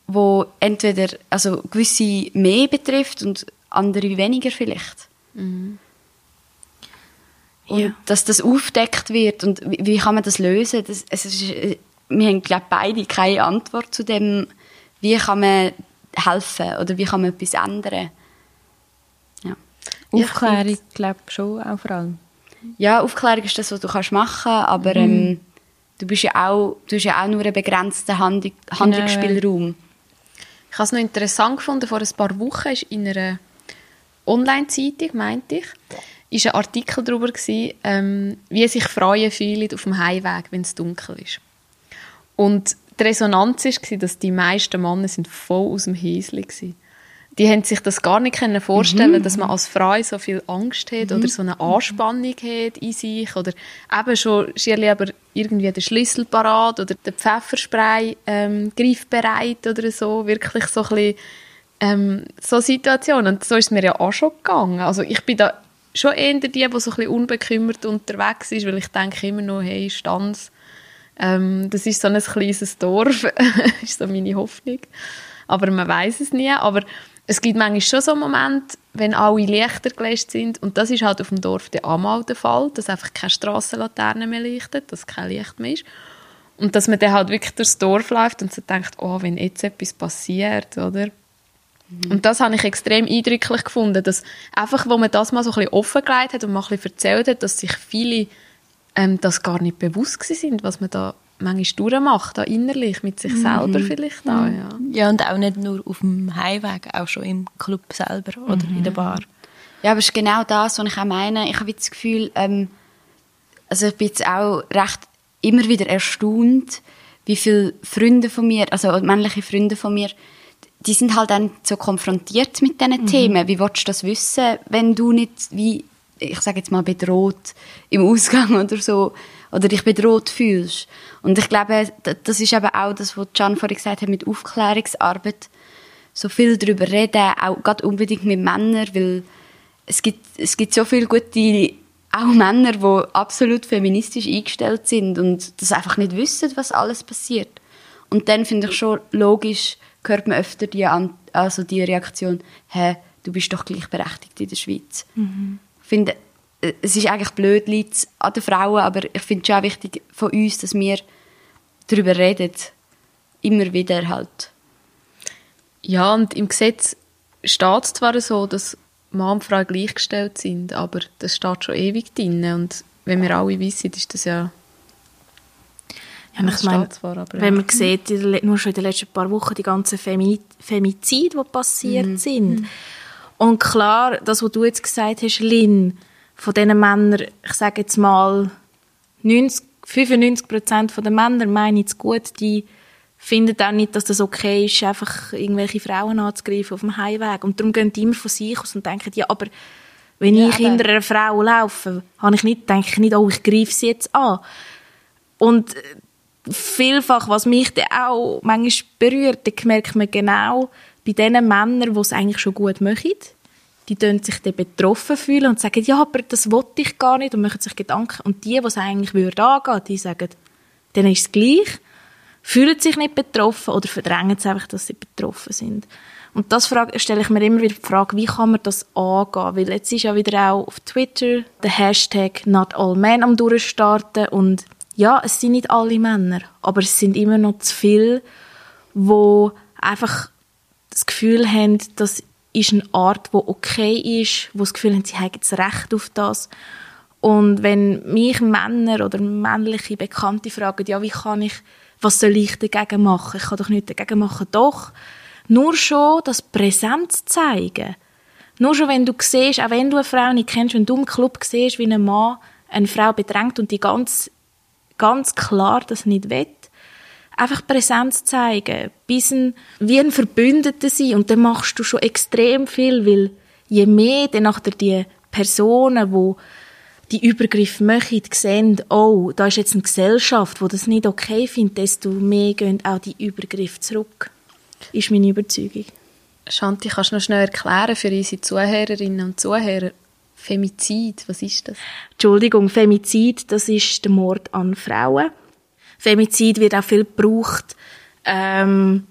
wo entweder also gewisse mehr betrifft und andere weniger vielleicht. Und
Ja.
dass das aufdeckt wird und wie, wie kann man das lösen? Das, es ist, äh, wir haben glaube beide keine Antwort zu dem, wie kann man helfen oder wie kann man etwas ändern. Ja,
Ja,
Aufklärung, glaube ich, schon auch vor allem.
ja Aufklärung ist das, was du kannst machen, aber ähm, du bist ja auch, du hast ja auch nur einen begrenzten Handlung, Handlungsspielraum.
Ich habe es noch interessant gefunden, vor ein paar Wochen ist in einer Online-Zeitung, meinte ich, ist ein Artikel darüber gewesen, ähm, wie sich Frauen fühlen auf dem Heimweg, wenn es dunkel ist. Und die Resonanz war, dass die meisten Männer sind voll aus dem Häuschen waren. Die haben sich das gar nicht können vorstellen, dass man als Frau so viel Angst hat oder so eine Anspannung hat in sich oder eben schon schier aber irgendwie den Schlüssel parat oder den Pfefferspray ähm, griffbereit oder so, wirklich so ein bisschen ähm, so Situationen. Und so ist es mir ja auch schon gegangen. Also ich bin da schon eher die, die so ein bisschen unbekümmert unterwegs ist, weil ich denke immer noch, hey, Stanz, ähm, das ist so ein kleines Dorf, ist so meine Hoffnung. Aber man weiß es nie. Aber es gibt manchmal schon so Momente, wenn alle Lichter gelöscht sind und das ist halt auf dem Dorf der einmal der Fall, dass einfach keine Strassenlaterne mehr leuchtet, dass kein Licht mehr ist. Und dass man dann halt wirklich durchs Dorf läuft und so denkt, oh, wenn jetzt etwas passiert, oder? Und das habe ich extrem eindrücklich gefunden, dass einfach, wo man das mal so ein bisschen offengelegt hat und mal ein bisschen erzählt hat, dass sich viele ähm, das gar nicht bewusst sind, was man da manchmal durchmacht, da innerlich, mit sich selber vielleicht auch, ja.
Ja, und auch nicht nur auf dem Heimweg, auch schon im Club selber oder in der Bar.
Ja, aber es ist genau das, was ich auch meine. Ich habe das Gefühl, ähm, also ich bin jetzt auch recht immer wieder erstaunt, wie viele Freunde von mir, also männliche Freunde von mir, die sind halt dann so konfrontiert mit diesen Themen. Wie willst du das wissen, wenn du nicht, wie, ich sage jetzt mal, bedroht im Ausgang oder so, oder dich bedroht fühlst. Und ich glaube, das ist eben auch das, was Can vorhin gesagt hat mit Aufklärungsarbeit. So viel darüber reden, auch gerade unbedingt mit Männern, weil es gibt, es gibt so viele gute, auch Männer, die absolut feministisch eingestellt sind und das einfach nicht wissen, was alles passiert. Und dann finde ich schon logisch, hört man öfter die, An also die Reaktion, hä, du bist doch gleichberechtigt in der Schweiz. Ich finde, äh, es ist eigentlich blöd, liegt an den Frauen, aber ich finde es schon auch wichtig von uns, dass wir darüber reden. Immer wieder halt.
Ja, und im Gesetz steht es zwar so, dass Mann und Frau gleichgestellt sind, aber das steht schon ewig drin. Und wenn wir alle wissen, ist das ja...
Ja, ich meine,
zwar, aber
wenn
ja.
man sieht, in der le- nur schon in den letzten paar Wochen die ganzen Femi Femizide, die passiert
Mhm.
sind. Und klar, das, was du jetzt gesagt hast, Lynn, von diesen Männern, ich sage jetzt mal, 90, 95 Prozent der Männer meinen es gut, die finden auch nicht, dass das okay ist, einfach irgendwelche Frauen anzugreifen auf dem Heimweg. Und darum gehen die immer von sich aus und denken, ja, aber wenn
Ja,
ich
eben.
hinter einer Frau laufe, habe ich nicht, denke ich nicht, oh, ich greife sie jetzt an. Und äh, vielfach, was mich dann auch manchmal berührt, dann merkt man genau, bei den Männern, die es eigentlich schon gut machen, die tun sich dann betroffen fühlen und sagen, ja, aber das wollte ich gar nicht und machen sich Gedanken. Und die, die es eigentlich würde angehen, die sagen, dann ist es gleich, fühlen sich nicht betroffen oder verdrängen es einfach, dass sie betroffen sind. Und das frage, stelle ich mir immer wieder die Frage, wie kann man das angehen? Weil jetzt ist ja wieder auch auf Twitter der Hashtag Not All Men am durchstarten und ja, es sind nicht alle Männer, aber es sind immer noch zu viele, wo einfach das Gefühl haben, das ist eine Art, wo okay ist, wo das Gefühl haben, sie haben das Recht auf das. Und wenn mich Männer oder männliche Bekannte fragen, ja, wie kann ich, was soll ich dagegen machen? Ich kann doch nichts dagegen machen. Doch, nur schon das Präsenz zeigen. Nur schon, wenn du siehst, auch wenn du eine Frau nicht kennst, wenn du im Club siehst, wie ein Mann eine Frau bedrängt und die ganz, ganz klar das nicht will, einfach Präsenz zeigen, bisschen wie ein Verbündeter sein und dann machst du schon extrem viel, weil je mehr dann nachher die Personen, wo die Übergriffe machen, sehen, oh, da ist jetzt eine Gesellschaft, wo das nicht okay findet, desto mehr gehen auch die Übergriffe zurück. Ist meine Überzeugung.
Shanti, kannst du noch schnell erklären für unsere Zuhörerinnen und Zuhörer, Femizid, was ist das?
Entschuldigung, Femizid, das ist der Mord an Frauen. Femizid wird auch viel gebraucht, ähm,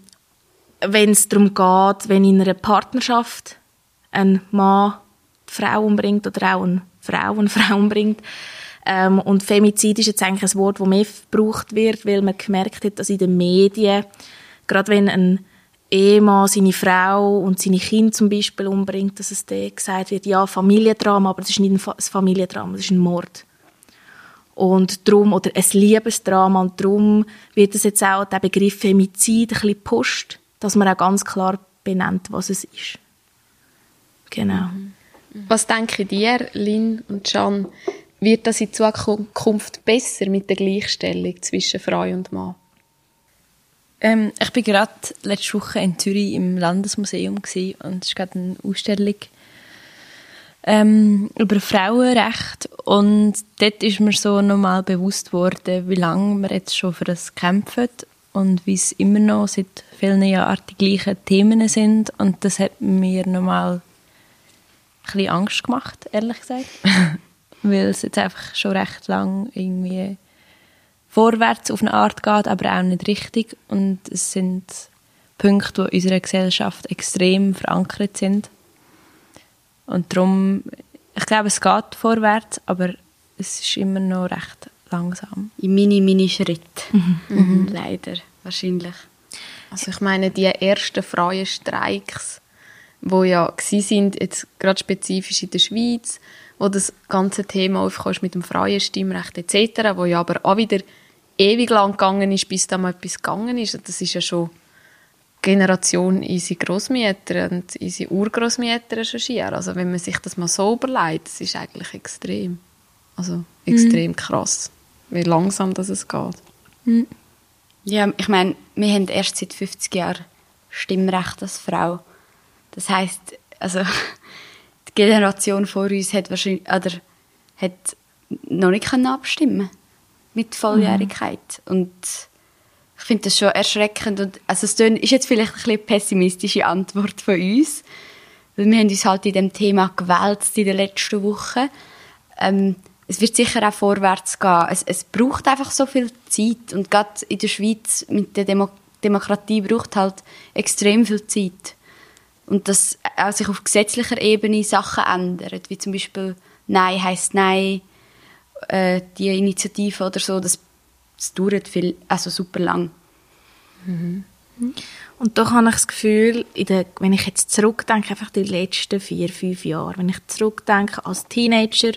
wenn es darum geht, wenn in einer Partnerschaft ein Mann die Frau umbringt oder auch eine Frau eine Frau umbringt. Ähm, und Femizid ist jetzt eigentlich ein Wort, das mehr gebraucht wird, weil man gemerkt hat, dass in den Medien, gerade wenn ein Ehemann seine Frau und seine Kinder zum Beispiel umbringt, dass es dann gesagt wird, ja, Familiendrama, aber das ist nicht ein Fa- ein Familiendrama, das ist ein Mord. Und drum, oder ein Liebesdrama, und darum wird es jetzt auch, der Begriff Femizid ein bisschen gepusht, dass man auch ganz klar benennt, was es ist. Genau.
Was denken dir, Lynn und Can, wird das in Zukunft besser mit der Gleichstellung zwischen Frau und Mann?
Ähm, ich bin gerade letzte Woche in Zürich im Landesmuseum und es gerade eine Ausstellung ähm, über Frauenrecht. Und dort ist mir so nochmal bewusst worden, wie lange wir jetzt schon für das kämpfen und wie es immer noch seit vielen Jahren die gleichen Themen sind. Und das hat mir nochmal ein bisschen Angst gemacht, ehrlich gesagt, weil es jetzt einfach schon recht lang irgendwie vorwärts auf eine Art geht, aber auch nicht richtig. Und es sind Punkte, die in unserer Gesellschaft extrem verankert sind. Und darum, ich glaube, es geht vorwärts, aber es ist immer noch recht langsam.
In mini, mini Schritt. Mhm. Leider, wahrscheinlich.
Also ich meine, die ersten freien Streiks, wo ja sind, jetzt gerade spezifisch in der Schweiz, wo das ganze Thema aufkam mit dem freien Stimmrecht etc., wo ja aber auch wieder ewig lang gegangen ist, bis da mal etwas gegangen ist. Das ist ja schon Generation unsere Großmütter und unsere Urgroßmütter schon schier. Also wenn man sich das mal so überlegt, das ist eigentlich extrem. Also extrem mhm. krass, wie langsam das es geht.
Mhm. Ja, ich meine, wir haben erst seit 50 Jahren Stimmrecht als Frau. Das heißt, also die Generation vor uns hat wahrscheinlich oder hat noch nicht abstimmen mit Volljährigkeit mhm. und ich finde das schon erschreckend und also es ist jetzt vielleicht eine pessimistische Antwort von uns, weil wir haben uns halt in dem Thema gewälzt in den letzten Wochen. Ähm, es wird sicher auch vorwärts gehen. Es, es braucht einfach so viel Zeit und gerade in der Schweiz mit der Demo Demokratie braucht halt extrem viel Zeit. Und dass auch sich auf gesetzlicher Ebene Sachen ändern, wie zum Beispiel Nein heißt Nein, äh, die Initiative oder so, das, das dauert viel, also super lang.
Mhm. Und doch habe ich das Gefühl, der, wenn ich jetzt zurückdenke, einfach die letzten vier, fünf Jahre, wenn ich zurückdenke als Teenager,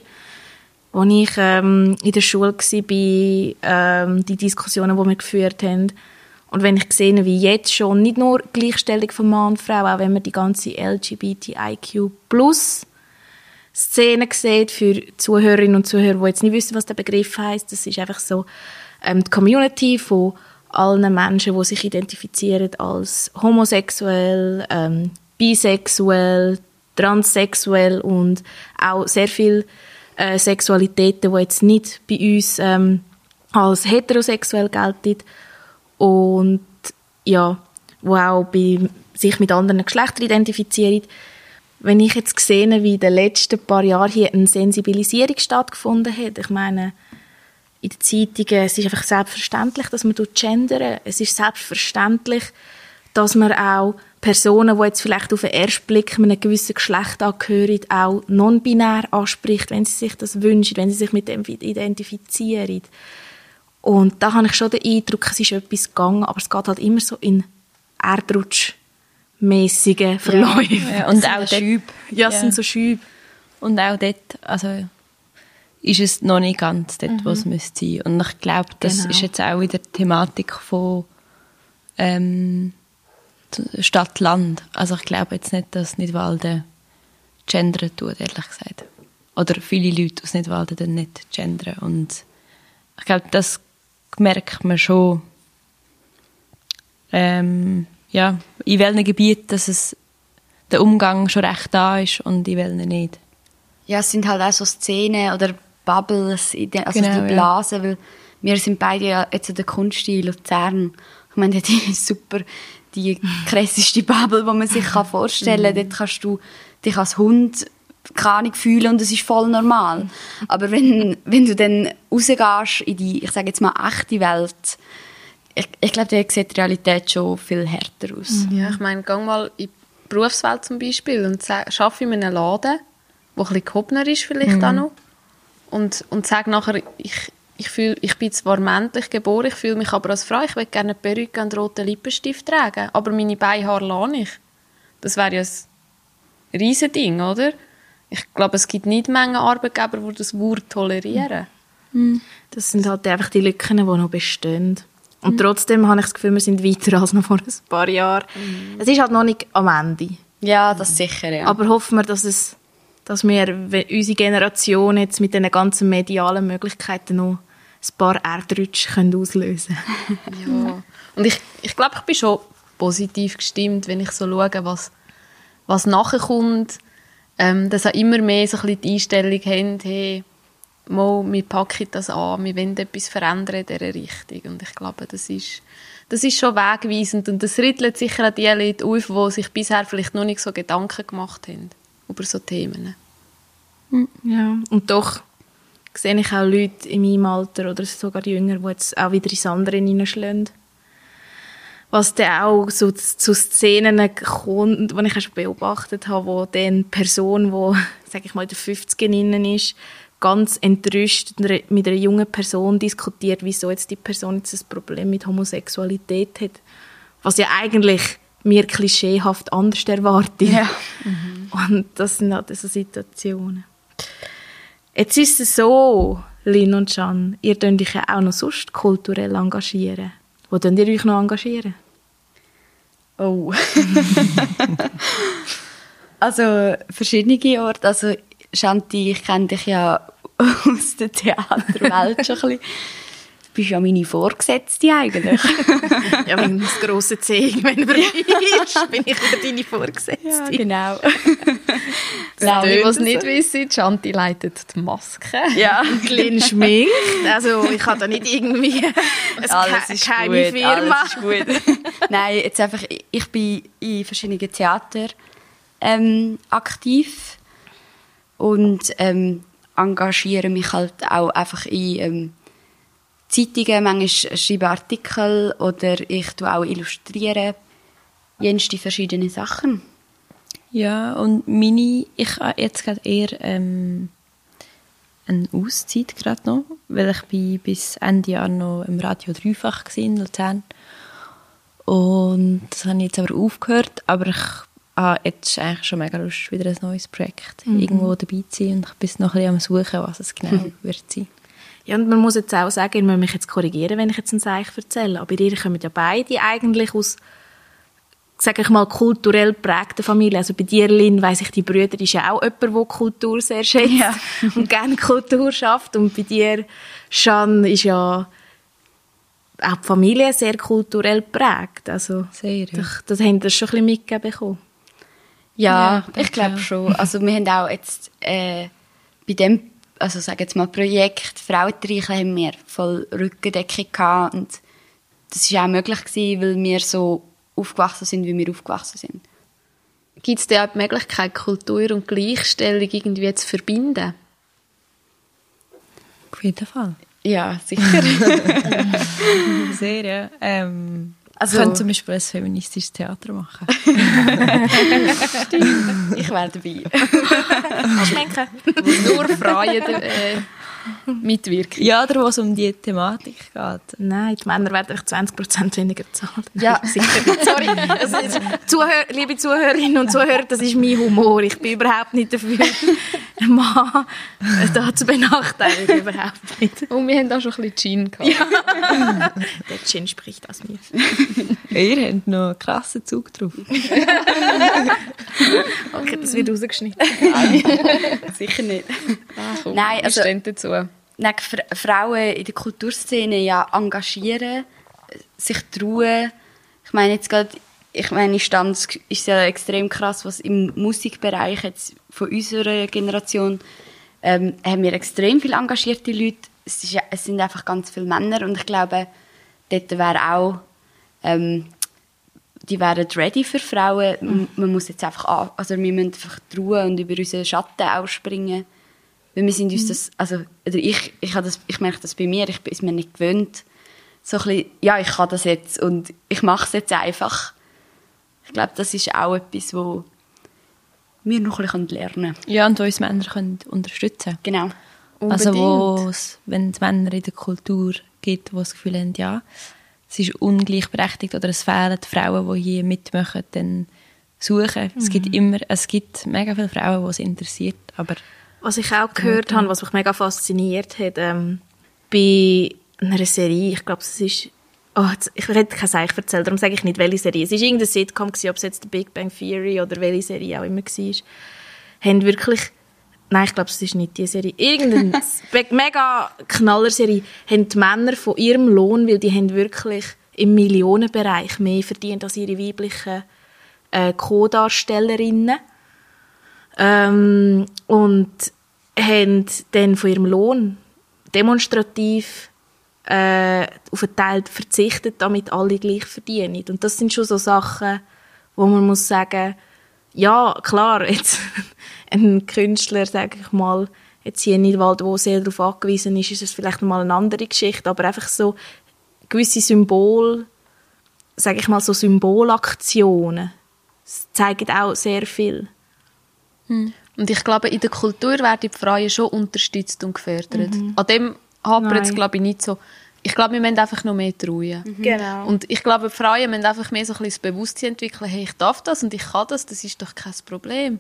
als ich ähm, in der Schule war, ähm, die Diskussionen, die wir geführt haben, und wenn ich sehe, wie jetzt schon, nicht nur Gleichstellung von Mann und Frau, auch wenn man die ganze LGBTIQ plus Szene sieht für Zuhörerinnen und Zuhörer, die jetzt nicht wissen, was der Begriff heißt, das ist einfach so ähm, die Community von allen Menschen, die sich identifizieren als homosexuell, ähm, bisexuell, transsexuell und auch sehr viel äh, Sexualitäten, die jetzt nicht bei uns ähm, als heterosexuell gelten und ja, wo auch bei sich mit anderen Geschlechtern identifizieren. Wenn ich jetzt sehe, wie in den letzten paar Jahren hier eine Sensibilisierung stattgefunden hat, ich meine, in den Zeitungen, es ist einfach selbstverständlich, dass man gendern Es ist selbstverständlich, dass man auch Personen, die jetzt vielleicht auf den ersten Blick einem gewissen Geschlecht angehören, auch non-binär anspricht, wenn sie sich das wünschen, wenn sie sich mit dem identifizieren. Und da habe ich schon den Eindruck, es ist etwas gegangen, aber es geht halt immer so in erdrutschmäßigen Verläufen.
Ja, und auch Schübe.
Ja, es ja. sind so Schübe.
Und auch dort, also ist es noch nicht ganz dort, mhm. wo es müsste sein. Und ich glaube, das genau. ist jetzt auch in der Thematik von ähm, Stadt-Land. Also ich glaube jetzt nicht, dass Nidwalden gendern tut, ehrlich gesagt. Oder viele Leute aus Nidwalden dann nicht gendern. Und ich glaube, das merkt man schon, ähm, ja, in welchen Gebieten dass es der Umgang schon recht da ist und in welchen nicht.
Ja, es sind halt auch so Szenen oder Bubbles, also genau, die Blasen, ja. weil wir sind beide ja jetzt an der Kunst in Luzern. Ich meine, die ist super die krasseste Bubble, die man sich vorstellen kann. Mhm. Dort kannst du dich als Hund keine fühlen und das ist voll normal. Aber wenn, wenn du dann rausgehst in die, ich sage jetzt mal, echte Welt, ich, ich glaube, da sieht die Realität schon viel härter aus.
Ja, ich meine, geh mal in die Berufswelt zum Beispiel und arbeite in einem Laden, der ein bisschen gehobener ist vielleicht mhm. auch noch und, und sage nachher, ich, ich, fühl, ich bin zwar männlich geboren, ich fühle mich aber als Frau, ich will gerne eine Perücke und roten Lippenstift tragen, aber meine Beinhaare lasse ich. Das wäre ja ein Riesending, oder? Ich glaube, es gibt nicht Menge Arbeitgeber, die das Wort tolerieren.
Mhm. Das sind halt einfach die Lücken, die noch bestehen. Und mhm. trotzdem habe ich das Gefühl, wir sind weiter als noch vor ein paar Jahren. Mhm. Es ist halt noch nicht am Ende.
Ja, das sicher, ja.
Aber hoffen wir, dass es dass wir unsere Generation jetzt mit den ganzen medialen Möglichkeiten noch ein paar Erdrutsche auslösen
können. ja. Und ich, ich glaube, ich bin schon positiv gestimmt, wenn ich so schaue, was, was nachher kommt. Ähm, dass auch immer mehr so ein bisschen die Einstellung haben, hey, mal, wir packen das an, wir wollen etwas verändern in dieser Richtung. Und ich glaube, das ist, das ist schon wegweisend und das rüttelt sicher auch die Leute auf, die sich bisher vielleicht noch nicht so Gedanken gemacht haben über so Themen.
Hm, ja, und doch sehe ich auch Leute in meinem Alter oder sogar jünger, die jetzt auch wieder ins andere hineinschlagen. Was dann auch so zu Szenen kommt, die ich auch schon beobachtet habe, wo dann Person, die, sage ich mal, in den 50ern ist, ganz entrüstet mit einer- jungen Person diskutiert, wieso jetzt die Person jetzt ein Problem mit Homosexualität hat. Was ja eigentlich mir klischeehaft anders erwarte.
Ja.
Und das sind halt so Situationen. Jetzt ist es so, Lin und Can, ihr könnt euch ja auch noch sonst kulturell engagieren. Wo könnt ihr euch noch engagieren?
Oh. also verschiedene Orte. Also Shanti, ich kenne dich ja aus der Theaterwelt schon ein bisschen. Du bist ja meine Vorgesetzte eigentlich.
Ja, wenn das grosse C wenn ist, bin ich wieder deine Vorgesetzte.
genau.
Für die es nicht
so.
wissen, Chanti leitet die Maske.
Ja.
Lin schminkt. Also ich habe da nicht irgendwie eine
Alles
Ke-
ist
geheime
gut,
Firma.
Alles ist gut. Nein, jetzt einfach, ich bin in verschiedenen Theater ähm, aktiv und ähm, engagiere mich halt auch einfach in ähm, Zeitungen, manchmal schreibe Artikel oder ich tue auch illustrieren. Jenste verschiedene Sachen.
Ja, und meine, ich habe jetzt gerade eher ähm, eine Auszeit gerade noch, weil ich bin bis Ende Jahr noch im Radio dreifach war in Luzern. Und das habe ich jetzt aber aufgehört, aber ich habe jetzt eigentlich schon mega Lust, wieder ein neues Projekt irgendwo dabei zu sein und ich bin noch ein bisschen am suchen, was es genau wird sein.
Ja, und man muss jetzt auch sagen, ich muss mich jetzt korrigieren, wenn ich jetzt ein Seich erzähle, aber ihr kommen ja beide eigentlich aus, sage ich mal, kulturell geprägten Familien. Also bei dir, Lynn, weiss ich, die Brüder ist ja auch jemand, der Kultur sehr schätzt
Ja.
und gerne Kultur schafft. Und bei dir, Jeanne, ist ja auch die Familie sehr kulturell geprägt. Also,
Sehr, ja.
das, das haben wir schon ein bisschen mitgegeben bekommen.
Ja,
Ja,
ich glaube schon. Also wir haben auch jetzt äh, bei dem, also sage jetzt mal Projekt Frauentreichen haben wir voll Rückendeckung gehabt und das war auch möglich gewesen, weil wir so aufgewachsen sind, wie wir aufgewachsen sind.
Gibt es da auch die Möglichkeit, Kultur und Gleichstellung irgendwie zu verbinden?
Auf jeden Fall.
Ja, sicher.
Sehr, ja. Ähm,
Also-
können zum Beispiel ein feministisches Theater machen.
ich wäre dabei.
Schmecken.
Nur Frauen äh, mitwirken.
ja, oder wo es um die Thematik geht.
Nein, die Männer werden euch 20% weniger bezahlt.
Ja.
sicher. Sorry. Also, Zuhör liebe Zuhörerinnen und Zuhörer, das ist mein Humor. Ich bin überhaupt nicht dafür, einen Mann da zu benachteiligen. Überhaupt nicht.
Und wir haben auch schon ein bisschen Gin gehabt.
Der Gin spricht aus mir.
Ihr habt noch einen krassen Zug drauf.
Okay, das wird rausgeschnitten.
sicher nicht.
Komm,
Nein, also-
dazu.
Frauen in der Kulturszene ja engagieren, sich trauen. Ich meine jetzt gerade, ich meine, ist ja extrem krass, was im Musikbereich jetzt von unserer Generation ähm, haben wir extrem viele engagierte Leute. Es, ist, es sind einfach ganz viele Männer und ich glaube, dort wäre auch ähm, die wären ready für Frauen. M- Man muss jetzt einfach also wir müssen einfach trauen und über unseren Schatten auch springen. Weil wir sind uns das, also, ich, ich, das, ich merke das bei mir, ich bin es mir nicht gewöhnt. So ein bisschen, ja, ich kann das jetzt und ich mache es jetzt einfach. Ich glaube, das ist auch etwas, wo wir noch ein bisschen lernen können.
Ja, und wo uns Männer können unterstützen
Genau.
Also
Unbedingt.
wo es, wenn es Männer in der Kultur gibt, die das Gefühl haben, ja, es ist ungleichberechtigt oder es fehlen Frauen, die hier mitmachen, dann suchen. Es gibt immer, es gibt mega viele Frauen, die es interessiert, aber
Was ich auch gehört habe, was mich mega fasziniert hat, ähm, bei einer Serie, ich glaube, es ist, oh, jetzt- ich hätte kein Seich erzählt, darum sage ich nicht, welche Serie. Es war irgendeine Sitcom, gewesen, ob es jetzt The Big Bang Theory oder welche Serie auch immer war, haben wirklich, nein, ich glaube, es ist nicht die Serie, irgendeine mega Knallerserie, haben die Männer von ihrem Lohn, weil die haben wirklich im Millionenbereich mehr verdient als ihre weiblichen äh, Co-Darstellerinnen. Ähm, und haben dann von ihrem Lohn demonstrativ äh, auf einen Teil verzichtet, damit alle gleich verdienen. Und das sind schon so Sachen, wo man muss sagen, ja, klar, jetzt ein Künstler, sage ich mal, jetzt hier in Nidwald, wo sehr darauf angewiesen ist, ist es vielleicht mal eine andere Geschichte, aber einfach so gewisse Symbole sage ich mal, so Symbolaktionen, zeigen auch sehr viel.
Und ich glaube, in der Kultur werden die Frauen schon unterstützt und gefördert. An dem hapert es, glaube ich, nicht so. Ich glaube, wir müssen einfach noch mehr trauen.
Genau.
Und ich glaube, die Frauen müssen einfach mehr so ein bisschen das Bewusstsein entwickeln, hey, ich darf das und ich kann das, das ist doch kein Problem.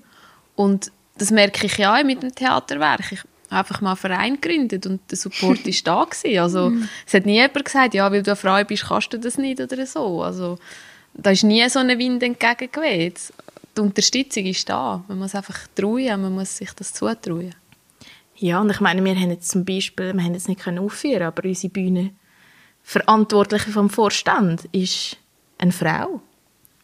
Und das merke ich ja auch mit dem Theaterwerk. Ich habe einfach mal einen Verein gegründet und der Support ist da gewesen. Also, es hat nie jemand gesagt, ja, weil du eine Frau bist, kannst du das nicht oder so. Also, da ist nie so ein Wind entgegengeweht. Die Unterstützung ist da. Man muss einfach trauen, man muss sich das zutrauen.
Ja, und ich meine, wir haben jetzt zum Beispiel, wir haben jetzt nicht können aufführen, aber unsere Bühne Verantwortliche vom Vorstand ist eine Frau,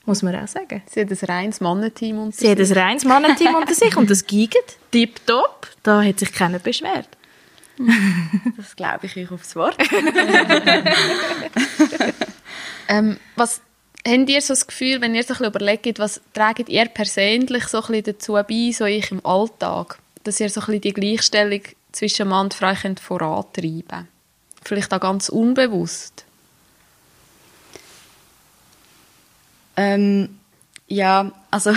muss man auch sagen.
Sie hat ein reines Mannenteam unter
Sie hat ein reines Mannenteam unter sich und das giget tipptopp. Da hat sich keiner beschwert.
Das glaube ich euch aufs Wort.
Ähm, was habt ihr so das Gefühl, wenn ihr so ein bisschen überlegt, was tragt ihr persönlich so ein bisschen dazu bei, so ich im Alltag, dass ihr so ein bisschen die Gleichstellung zwischen Mann und Frau könnt vorantreiben Vielleicht auch ganz unbewusst.
Ähm, ja, also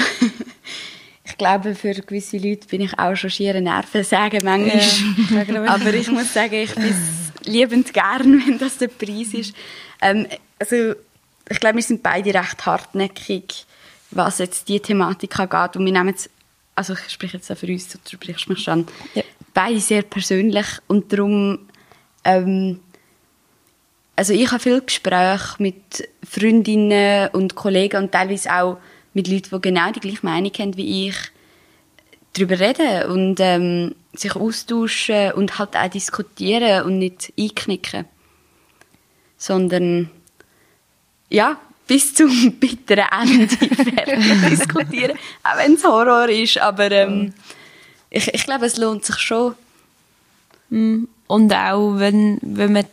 ich glaube, für gewisse Leute bin ich auch schon schier ein Nervensäge manchmal. Aber ich muss sagen, ich bin es liebend gern, wenn das der Preis ist. Ähm, also ich glaube, wir sind beide recht hartnäckig, was jetzt die Thematik angeht. Und wir nehmen jetzt, also ich spreche jetzt auch für uns, du sprichst mich schon,
Ja.
beide sehr persönlich und darum ähm, also ich habe viele Gespräche mit Freundinnen und Kollegen und teilweise auch mit Leuten, die genau die gleiche Meinung haben wie ich, darüber reden und ähm, sich austauschen und halt auch diskutieren und nicht einknicken. Sondern, ja, bis zum bitteren Ende fertig diskutieren, auch wenn es Horror ist, aber ähm, ich, ich glaube, es lohnt sich schon.
Und auch, wenn, wenn man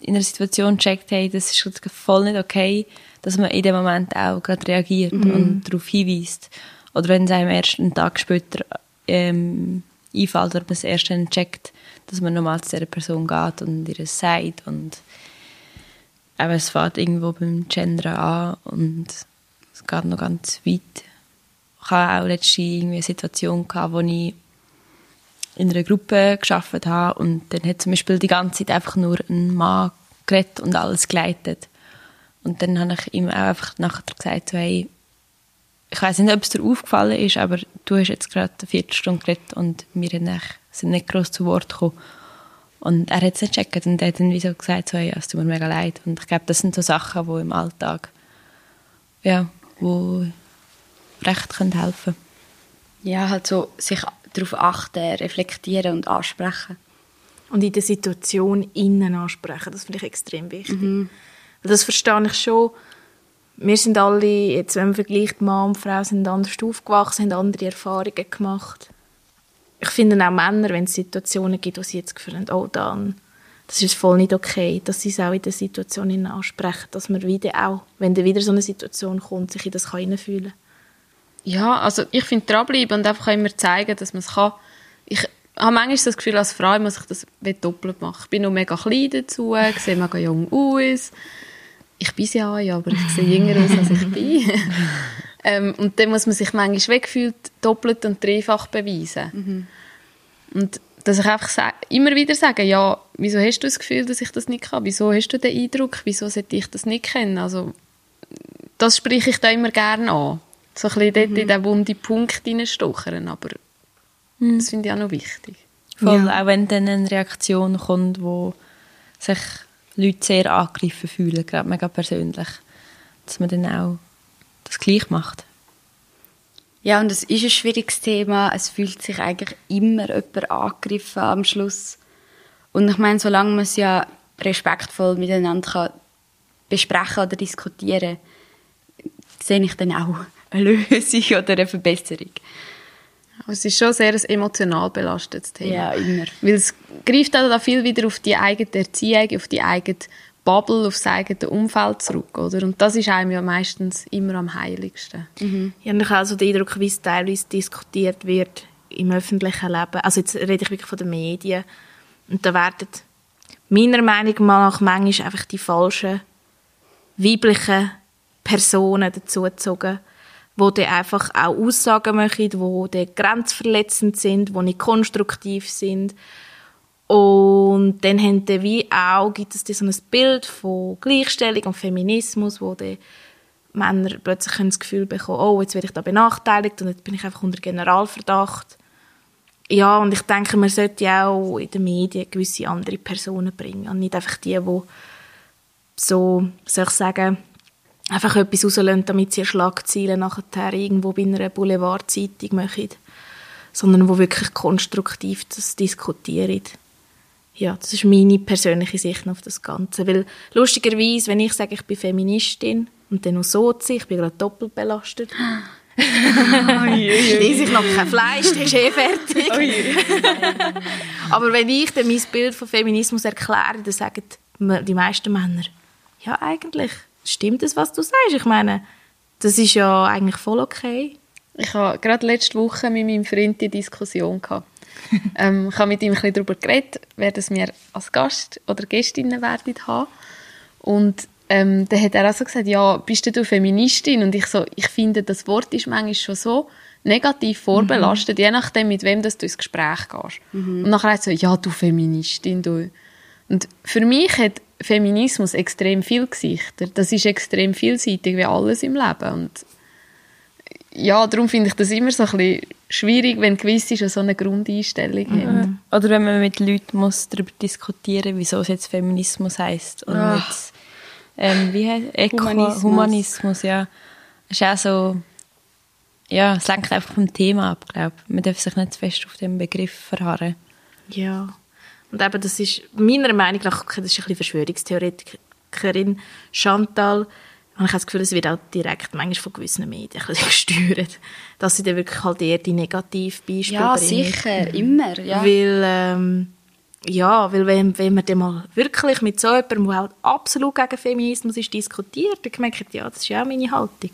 in einer Situation checkt, hey, das ist jetzt voll nicht okay, dass man in dem Moment auch gerade reagiert und darauf hinweist. Oder wenn es einem erst einen Tag später ähm, einfällt oder man es erst dann checkt, dass man nochmal zu dieser Person geht und ihr es sagt. Und eben, es fängt irgendwo beim Gender an und es geht noch ganz weit. Ich hatte auch letztens irgendwie eine Situation, gehabt, wo ich in einer Gruppe geschafft habe und dann hat zum Beispiel die ganze Zeit einfach nur ein Mann geredet und alles geleitet. Und dann habe ich ihm auch einfach nachher gesagt, hey, ich weiß nicht, ob es dir aufgefallen ist, aber du hast jetzt gerade eine Viertelstunde geredet und wir sind nicht groß zu Wort gekommen. Und er hat es nicht gecheckt und er hat dann wie so gesagt, so, hey, es tut mir mega leid. Und ich glaube, das sind so Sachen, die im Alltag, ja, wo recht können helfen
Ja, halt so sich darauf achten, reflektieren und ansprechen.
Und in der Situation innen ansprechen, das finde ich extrem wichtig. Weil Das verstehe ich schon. Wir sind alle, jetzt wenn man vergleicht, Mann und Frau sind anders aufgewachsen, haben andere Erfahrungen gemacht. Ich finde auch Männer, wenn es Situationen gibt, wo sie jetzt gefühlt haben, oh dann, das ist voll nicht okay, dass sie es auch in der Situation ansprechen, dass man wieder auch, wenn dann wieder so eine Situation kommt, sich in das kann hineinfühlen
Ja, also ich finde dranbleiben und einfach immer zeigen, dass man es kann. Ich habe manchmal das Gefühl, als Frau muss ich das doppelt machen. Ich bin noch mega klein dazu, ich sehe mega jung aus. Ich bin sie auch, ja, aber ich sehe jünger aus, als ich bin. ähm, und dann muss man sich manchmal weggefühlt doppelt und dreifach beweisen. Und dass ich einfach immer wieder sage, ja, wieso hast du das Gefühl, dass ich das nicht kann? Wieso hast du den Eindruck? Wieso sollte ich das nicht kennen? Also, das spreche ich da immer gerne an. So ein bisschen dort in den wunden Punkt hineinstochern, aber das finde ich auch noch wichtig.
Voll, auch wenn dann eine Reaktion kommt, wo sich Leute sehr angegriffen fühlen, gerade mega persönlich, dass man dann auch das gleich macht.
Ja, und es ist ein schwieriges Thema. Es fühlt sich eigentlich immer jemand angegriffen am Schluss. Und ich meine, solange man es ja respektvoll miteinander kann besprechen oder diskutieren, sehe ich dann auch eine Lösung oder eine Verbesserung.
Es ist schon sehr ein emotional belastetes Thema.
Ja, immer.
Weil es greift auch da viel wieder auf die eigene Erziehung, auf die eigene Bubble, auf das eigene Umfeld zurück, oder? Und das ist einem ja meistens immer am heiligsten.
Ich habe auch den Eindruck, wie es teilweise diskutiert wird im öffentlichen Leben. Also jetzt rede ich wirklich von den Medien. Und da werden meiner Meinung nach manchmal einfach die falschen weiblichen Personen dazugezogen, wo die einfach auch Aussagen machen, wo die grenzverletzend sind, wo nicht konstruktiv sind. Und dann haben die wie auch, gibt es so ein Bild von Gleichstellung und Feminismus, wo die Männer plötzlich das Gefühl bekommen, oh, jetzt werde ich da benachteiligt und jetzt bin ich einfach unter Generalverdacht. Ja, und ich denke, man sollte auch in den Medien gewisse andere Personen bringen und nicht einfach die, die so, soll ich sagen, einfach etwas rauslösen, damit sie Schlagzeilen nachher irgendwo bei einer Boulevardzeitung machen, sondern wo wirklich konstruktiv das diskutieren. Ja, das ist meine persönliche Sicht auf das Ganze. Weil lustigerweise, wenn ich sage, ich bin Feministin und dann noch so ich bin gerade doppelt belastet. Schließe ich noch kein Fleisch, dann ist eh fertig. Aber wenn ich dann mein Bild von Feminismus erkläre, dann sagen die meisten Männer, ja eigentlich stimmt das, was du sagst. Ich meine, das ist ja eigentlich voll okay.
Ich habe gerade letzte Woche mit meinem Freund die Diskussion gehabt. ähm, ich habe mit ihm ein bisschen darüber geredet, wer das wir als Gast oder Gästinnen werden haben. Und ähm, dann hat er auch so gesagt, ja, bist du Feministin? Und ich so, ich finde, das Wort ist manchmal schon so negativ vorbelastet, mhm. je nachdem, mit wem das du ins Gespräch gehst. Mhm. Und nachher hat er so, ja, du Feministin, du. Und für mich hat Feminismus extrem viel Gesichter. Das ist extrem vielseitig wie alles im Leben. Und ja, darum finde ich das immer so ein bisschen schwierig, wenn gewisse schon so eine Grundeinstellung mhm. haben.
Oder wenn man mit Leuten muss darüber diskutieren muss, wieso es jetzt Feminismus heisst und Ach. nicht, ähm, wie heißt Eco Humanismus. Humanismus, ja. Es ist auch so, ja, es lenkt einfach vom Thema ab, glaube ich. Man darf sich nicht zu fest auf den Begriff verharren.
Ja. Und eben, das ist meiner Meinung nach, das ist ein bisschen Verschwörungstheoretikerin Chantal, und ich habe das Gefühl, es wird auch direkt manchmal von gewissen Medien gesteuert, dass sie dann wirklich halt eher die Negativbeispiele
ja, bringen. Ja, sicher, immer, ja.
Weil, ähm, ja, weil wenn, wenn man dann mal wirklich mit so jemandem, der halt absolut gegen Feminismus ist, diskutiert, dann merkt man, ja, das ist ja auch meine Haltung.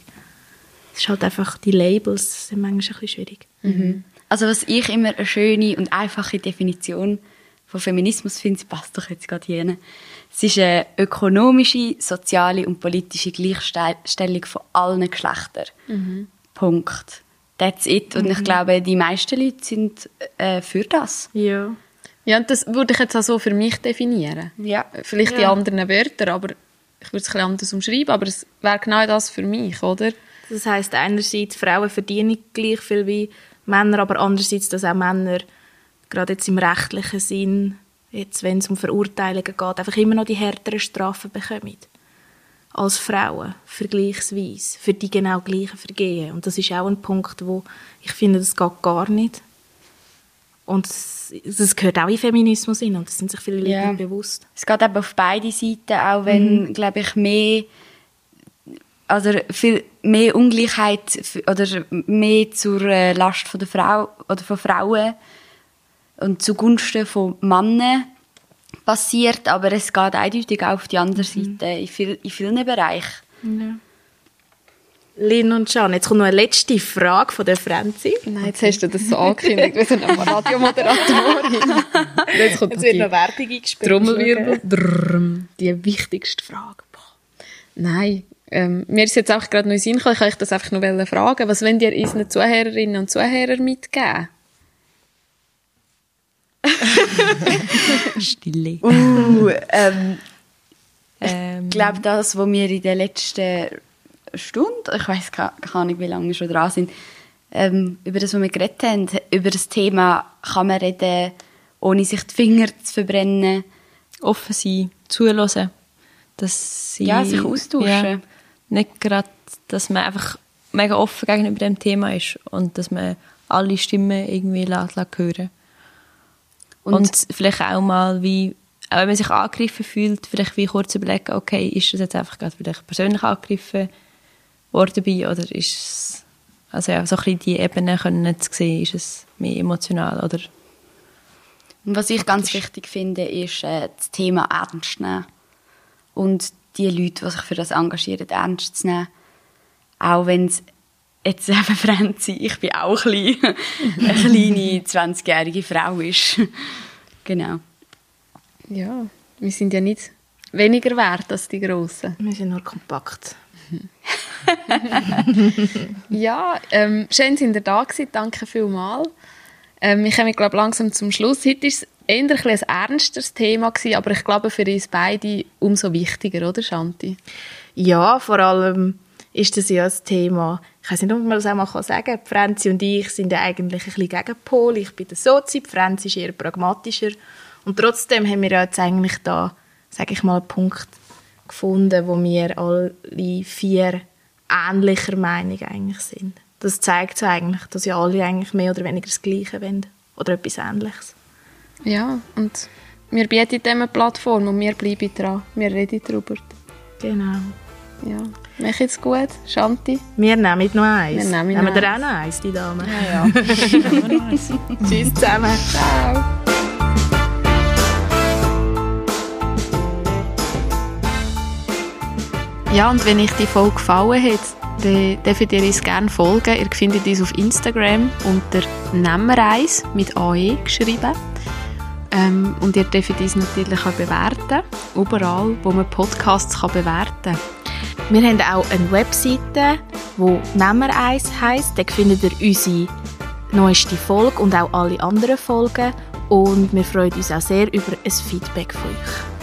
Es ist halt einfach, die Labels sind manchmal ein bisschen schwierig.
Mhm. Also was ich immer eine schöne und einfache Definition von Feminismus finde, passt doch jetzt gerade hier Es ist eine ökonomische, soziale und politische Gleichstellung von allen Geschlechtern. Mhm. Punkt. That's it. Und mhm. ich glaube, die meisten Leute sind äh, für das.
Ja. Ja, und das würde ich jetzt auch so für mich definieren. Ja. Vielleicht ja. die anderen Wörter, aber ich würde es ein bisschen anders umschreiben, aber es wäre genau das für mich, oder?
Das heißt einerseits, Frauen verdienen gleich viel wie Männer, aber andererseits, dass auch Männer gerade jetzt im rechtlichen Sinn, jetzt wenn es um Verurteilungen geht, einfach immer noch die härteren Strafen bekommen als Frauen, vergleichsweise, für die genau gleichen Vergehen. Und das ist auch ein Punkt, wo ich finde, das geht gar nicht. Und das gehört auch in Feminismus hin und das sind sich viele Leute ja. nicht bewusst.
Es geht eben auf beide Seiten, auch wenn, mhm. glaube ich, mehr also viel mehr Ungleichheit oder mehr zur äh, Last von der Frau oder von Frauen und zugunsten von Männern passiert, aber es geht eindeutig auch auf die andere mhm. Seite in, viel, in vielen Bereichen. Ja.
Lynn und Can, jetzt kommt noch eine letzte Frage von der Franzi.
Nein, jetzt hast du das so angekündigt, wir sind eine Radiomoderatorin.
jetzt kommt jetzt wird noch Werbung eingespielt.
Trommelwirbel. Die wichtigste Frage. Nein, ähm, mir ist jetzt auch gerade noch in Sinn gekommen, ich kann euch das einfach noch fragen. Was wollt ihr unseren Zuhörerinnen und Zuhörern mitgeben?
Stille.
Uh, ähm, ähm. Ich glaube, das, was wir in der letzten Stunde, ich weiß gar nicht, wie lange wir schon dran sind, ähm, über das, was wir geredet haben, über das Thema kann man reden, ohne sich die Finger zu verbrennen.
Offen sein, zuhören. Dass sie,
ja, sich austauschen. Ja,
nicht gerade, dass man einfach mega offen gegenüber dem Thema ist und dass man alle Stimmen irgendwie lässt, lässt hören und, und vielleicht auch mal wie auch wenn man sich angegriffen fühlt, vielleicht wie kurz überlegen, okay, ist das jetzt einfach gerade vielleicht persönlich angegriffen worden bei oder ist es, also ja, so ein bisschen die Ebene können zu sehen, ist es mehr emotional oder?
Und was ich ganz wichtig finde, ist äh, das Thema ernst nehmen. Und die Leute, die sich für das engagieren, ernst zu nehmen, auch wenn es jetzt eben Franzi, ich bin auch klein, eine kleine 20-jährige Frau ist. genau.
Ja, wir sind ja nicht weniger wert als die Grossen.
Wir sind nur kompakt.
Ja, ähm, schön, sind ihr da gewesen. Danke vielmals. Ähm, ich komme, glaube langsam zum Schluss. Heute war es eher ein, bisschen ein ernsteres Thema, gewesen, aber ich glaube für uns beide umso wichtiger, oder Shanti?
Ja, vor allem ist das ja das Thema, ich weiß nicht, ob man das auch mal sagen kann, Franzi und ich sind ja eigentlich ein bisschen Gegenpol. Ich bin der Sozi, Franzi ist eher pragmatischer. Und trotzdem haben wir ja jetzt eigentlich da, sage ich mal, einen Punkt gefunden, wo wir alle vier ähnlicher Meinung eigentlich sind. Das zeigt so eigentlich, dass ja alle eigentlich mehr oder weniger das Gleiche wollen. Oder etwas Ähnliches.
Ja, und wir bieten dem eine Plattform und wir bleiben dran. Wir reden darüber.
Genau.
Ja, mach jetzt gut, Shanti.
Wir nehmen noch eins.
Wir nehmen
nehmen
noch
wir auch noch eins, die Dame.
Ja, ja.
Tschüss zusammen.
Ciao. Ja, und wenn euch die Folge gefallen hat, dann dürft ihr uns gerne folgen. Ihr findet uns auf Instagram unter Nemmereis mit AE geschrieben. Ähm, und ihr dürft uns natürlich auch bewerten. Überall, wo man Podcasts kann bewerten kann.
Wir haben auch eine Webseite, die Nemmereis heisst. Da findet ihr unsere neueste Folge und auch alle anderen Folgen. Und wir freuen uns auch sehr über ein Feedback von euch.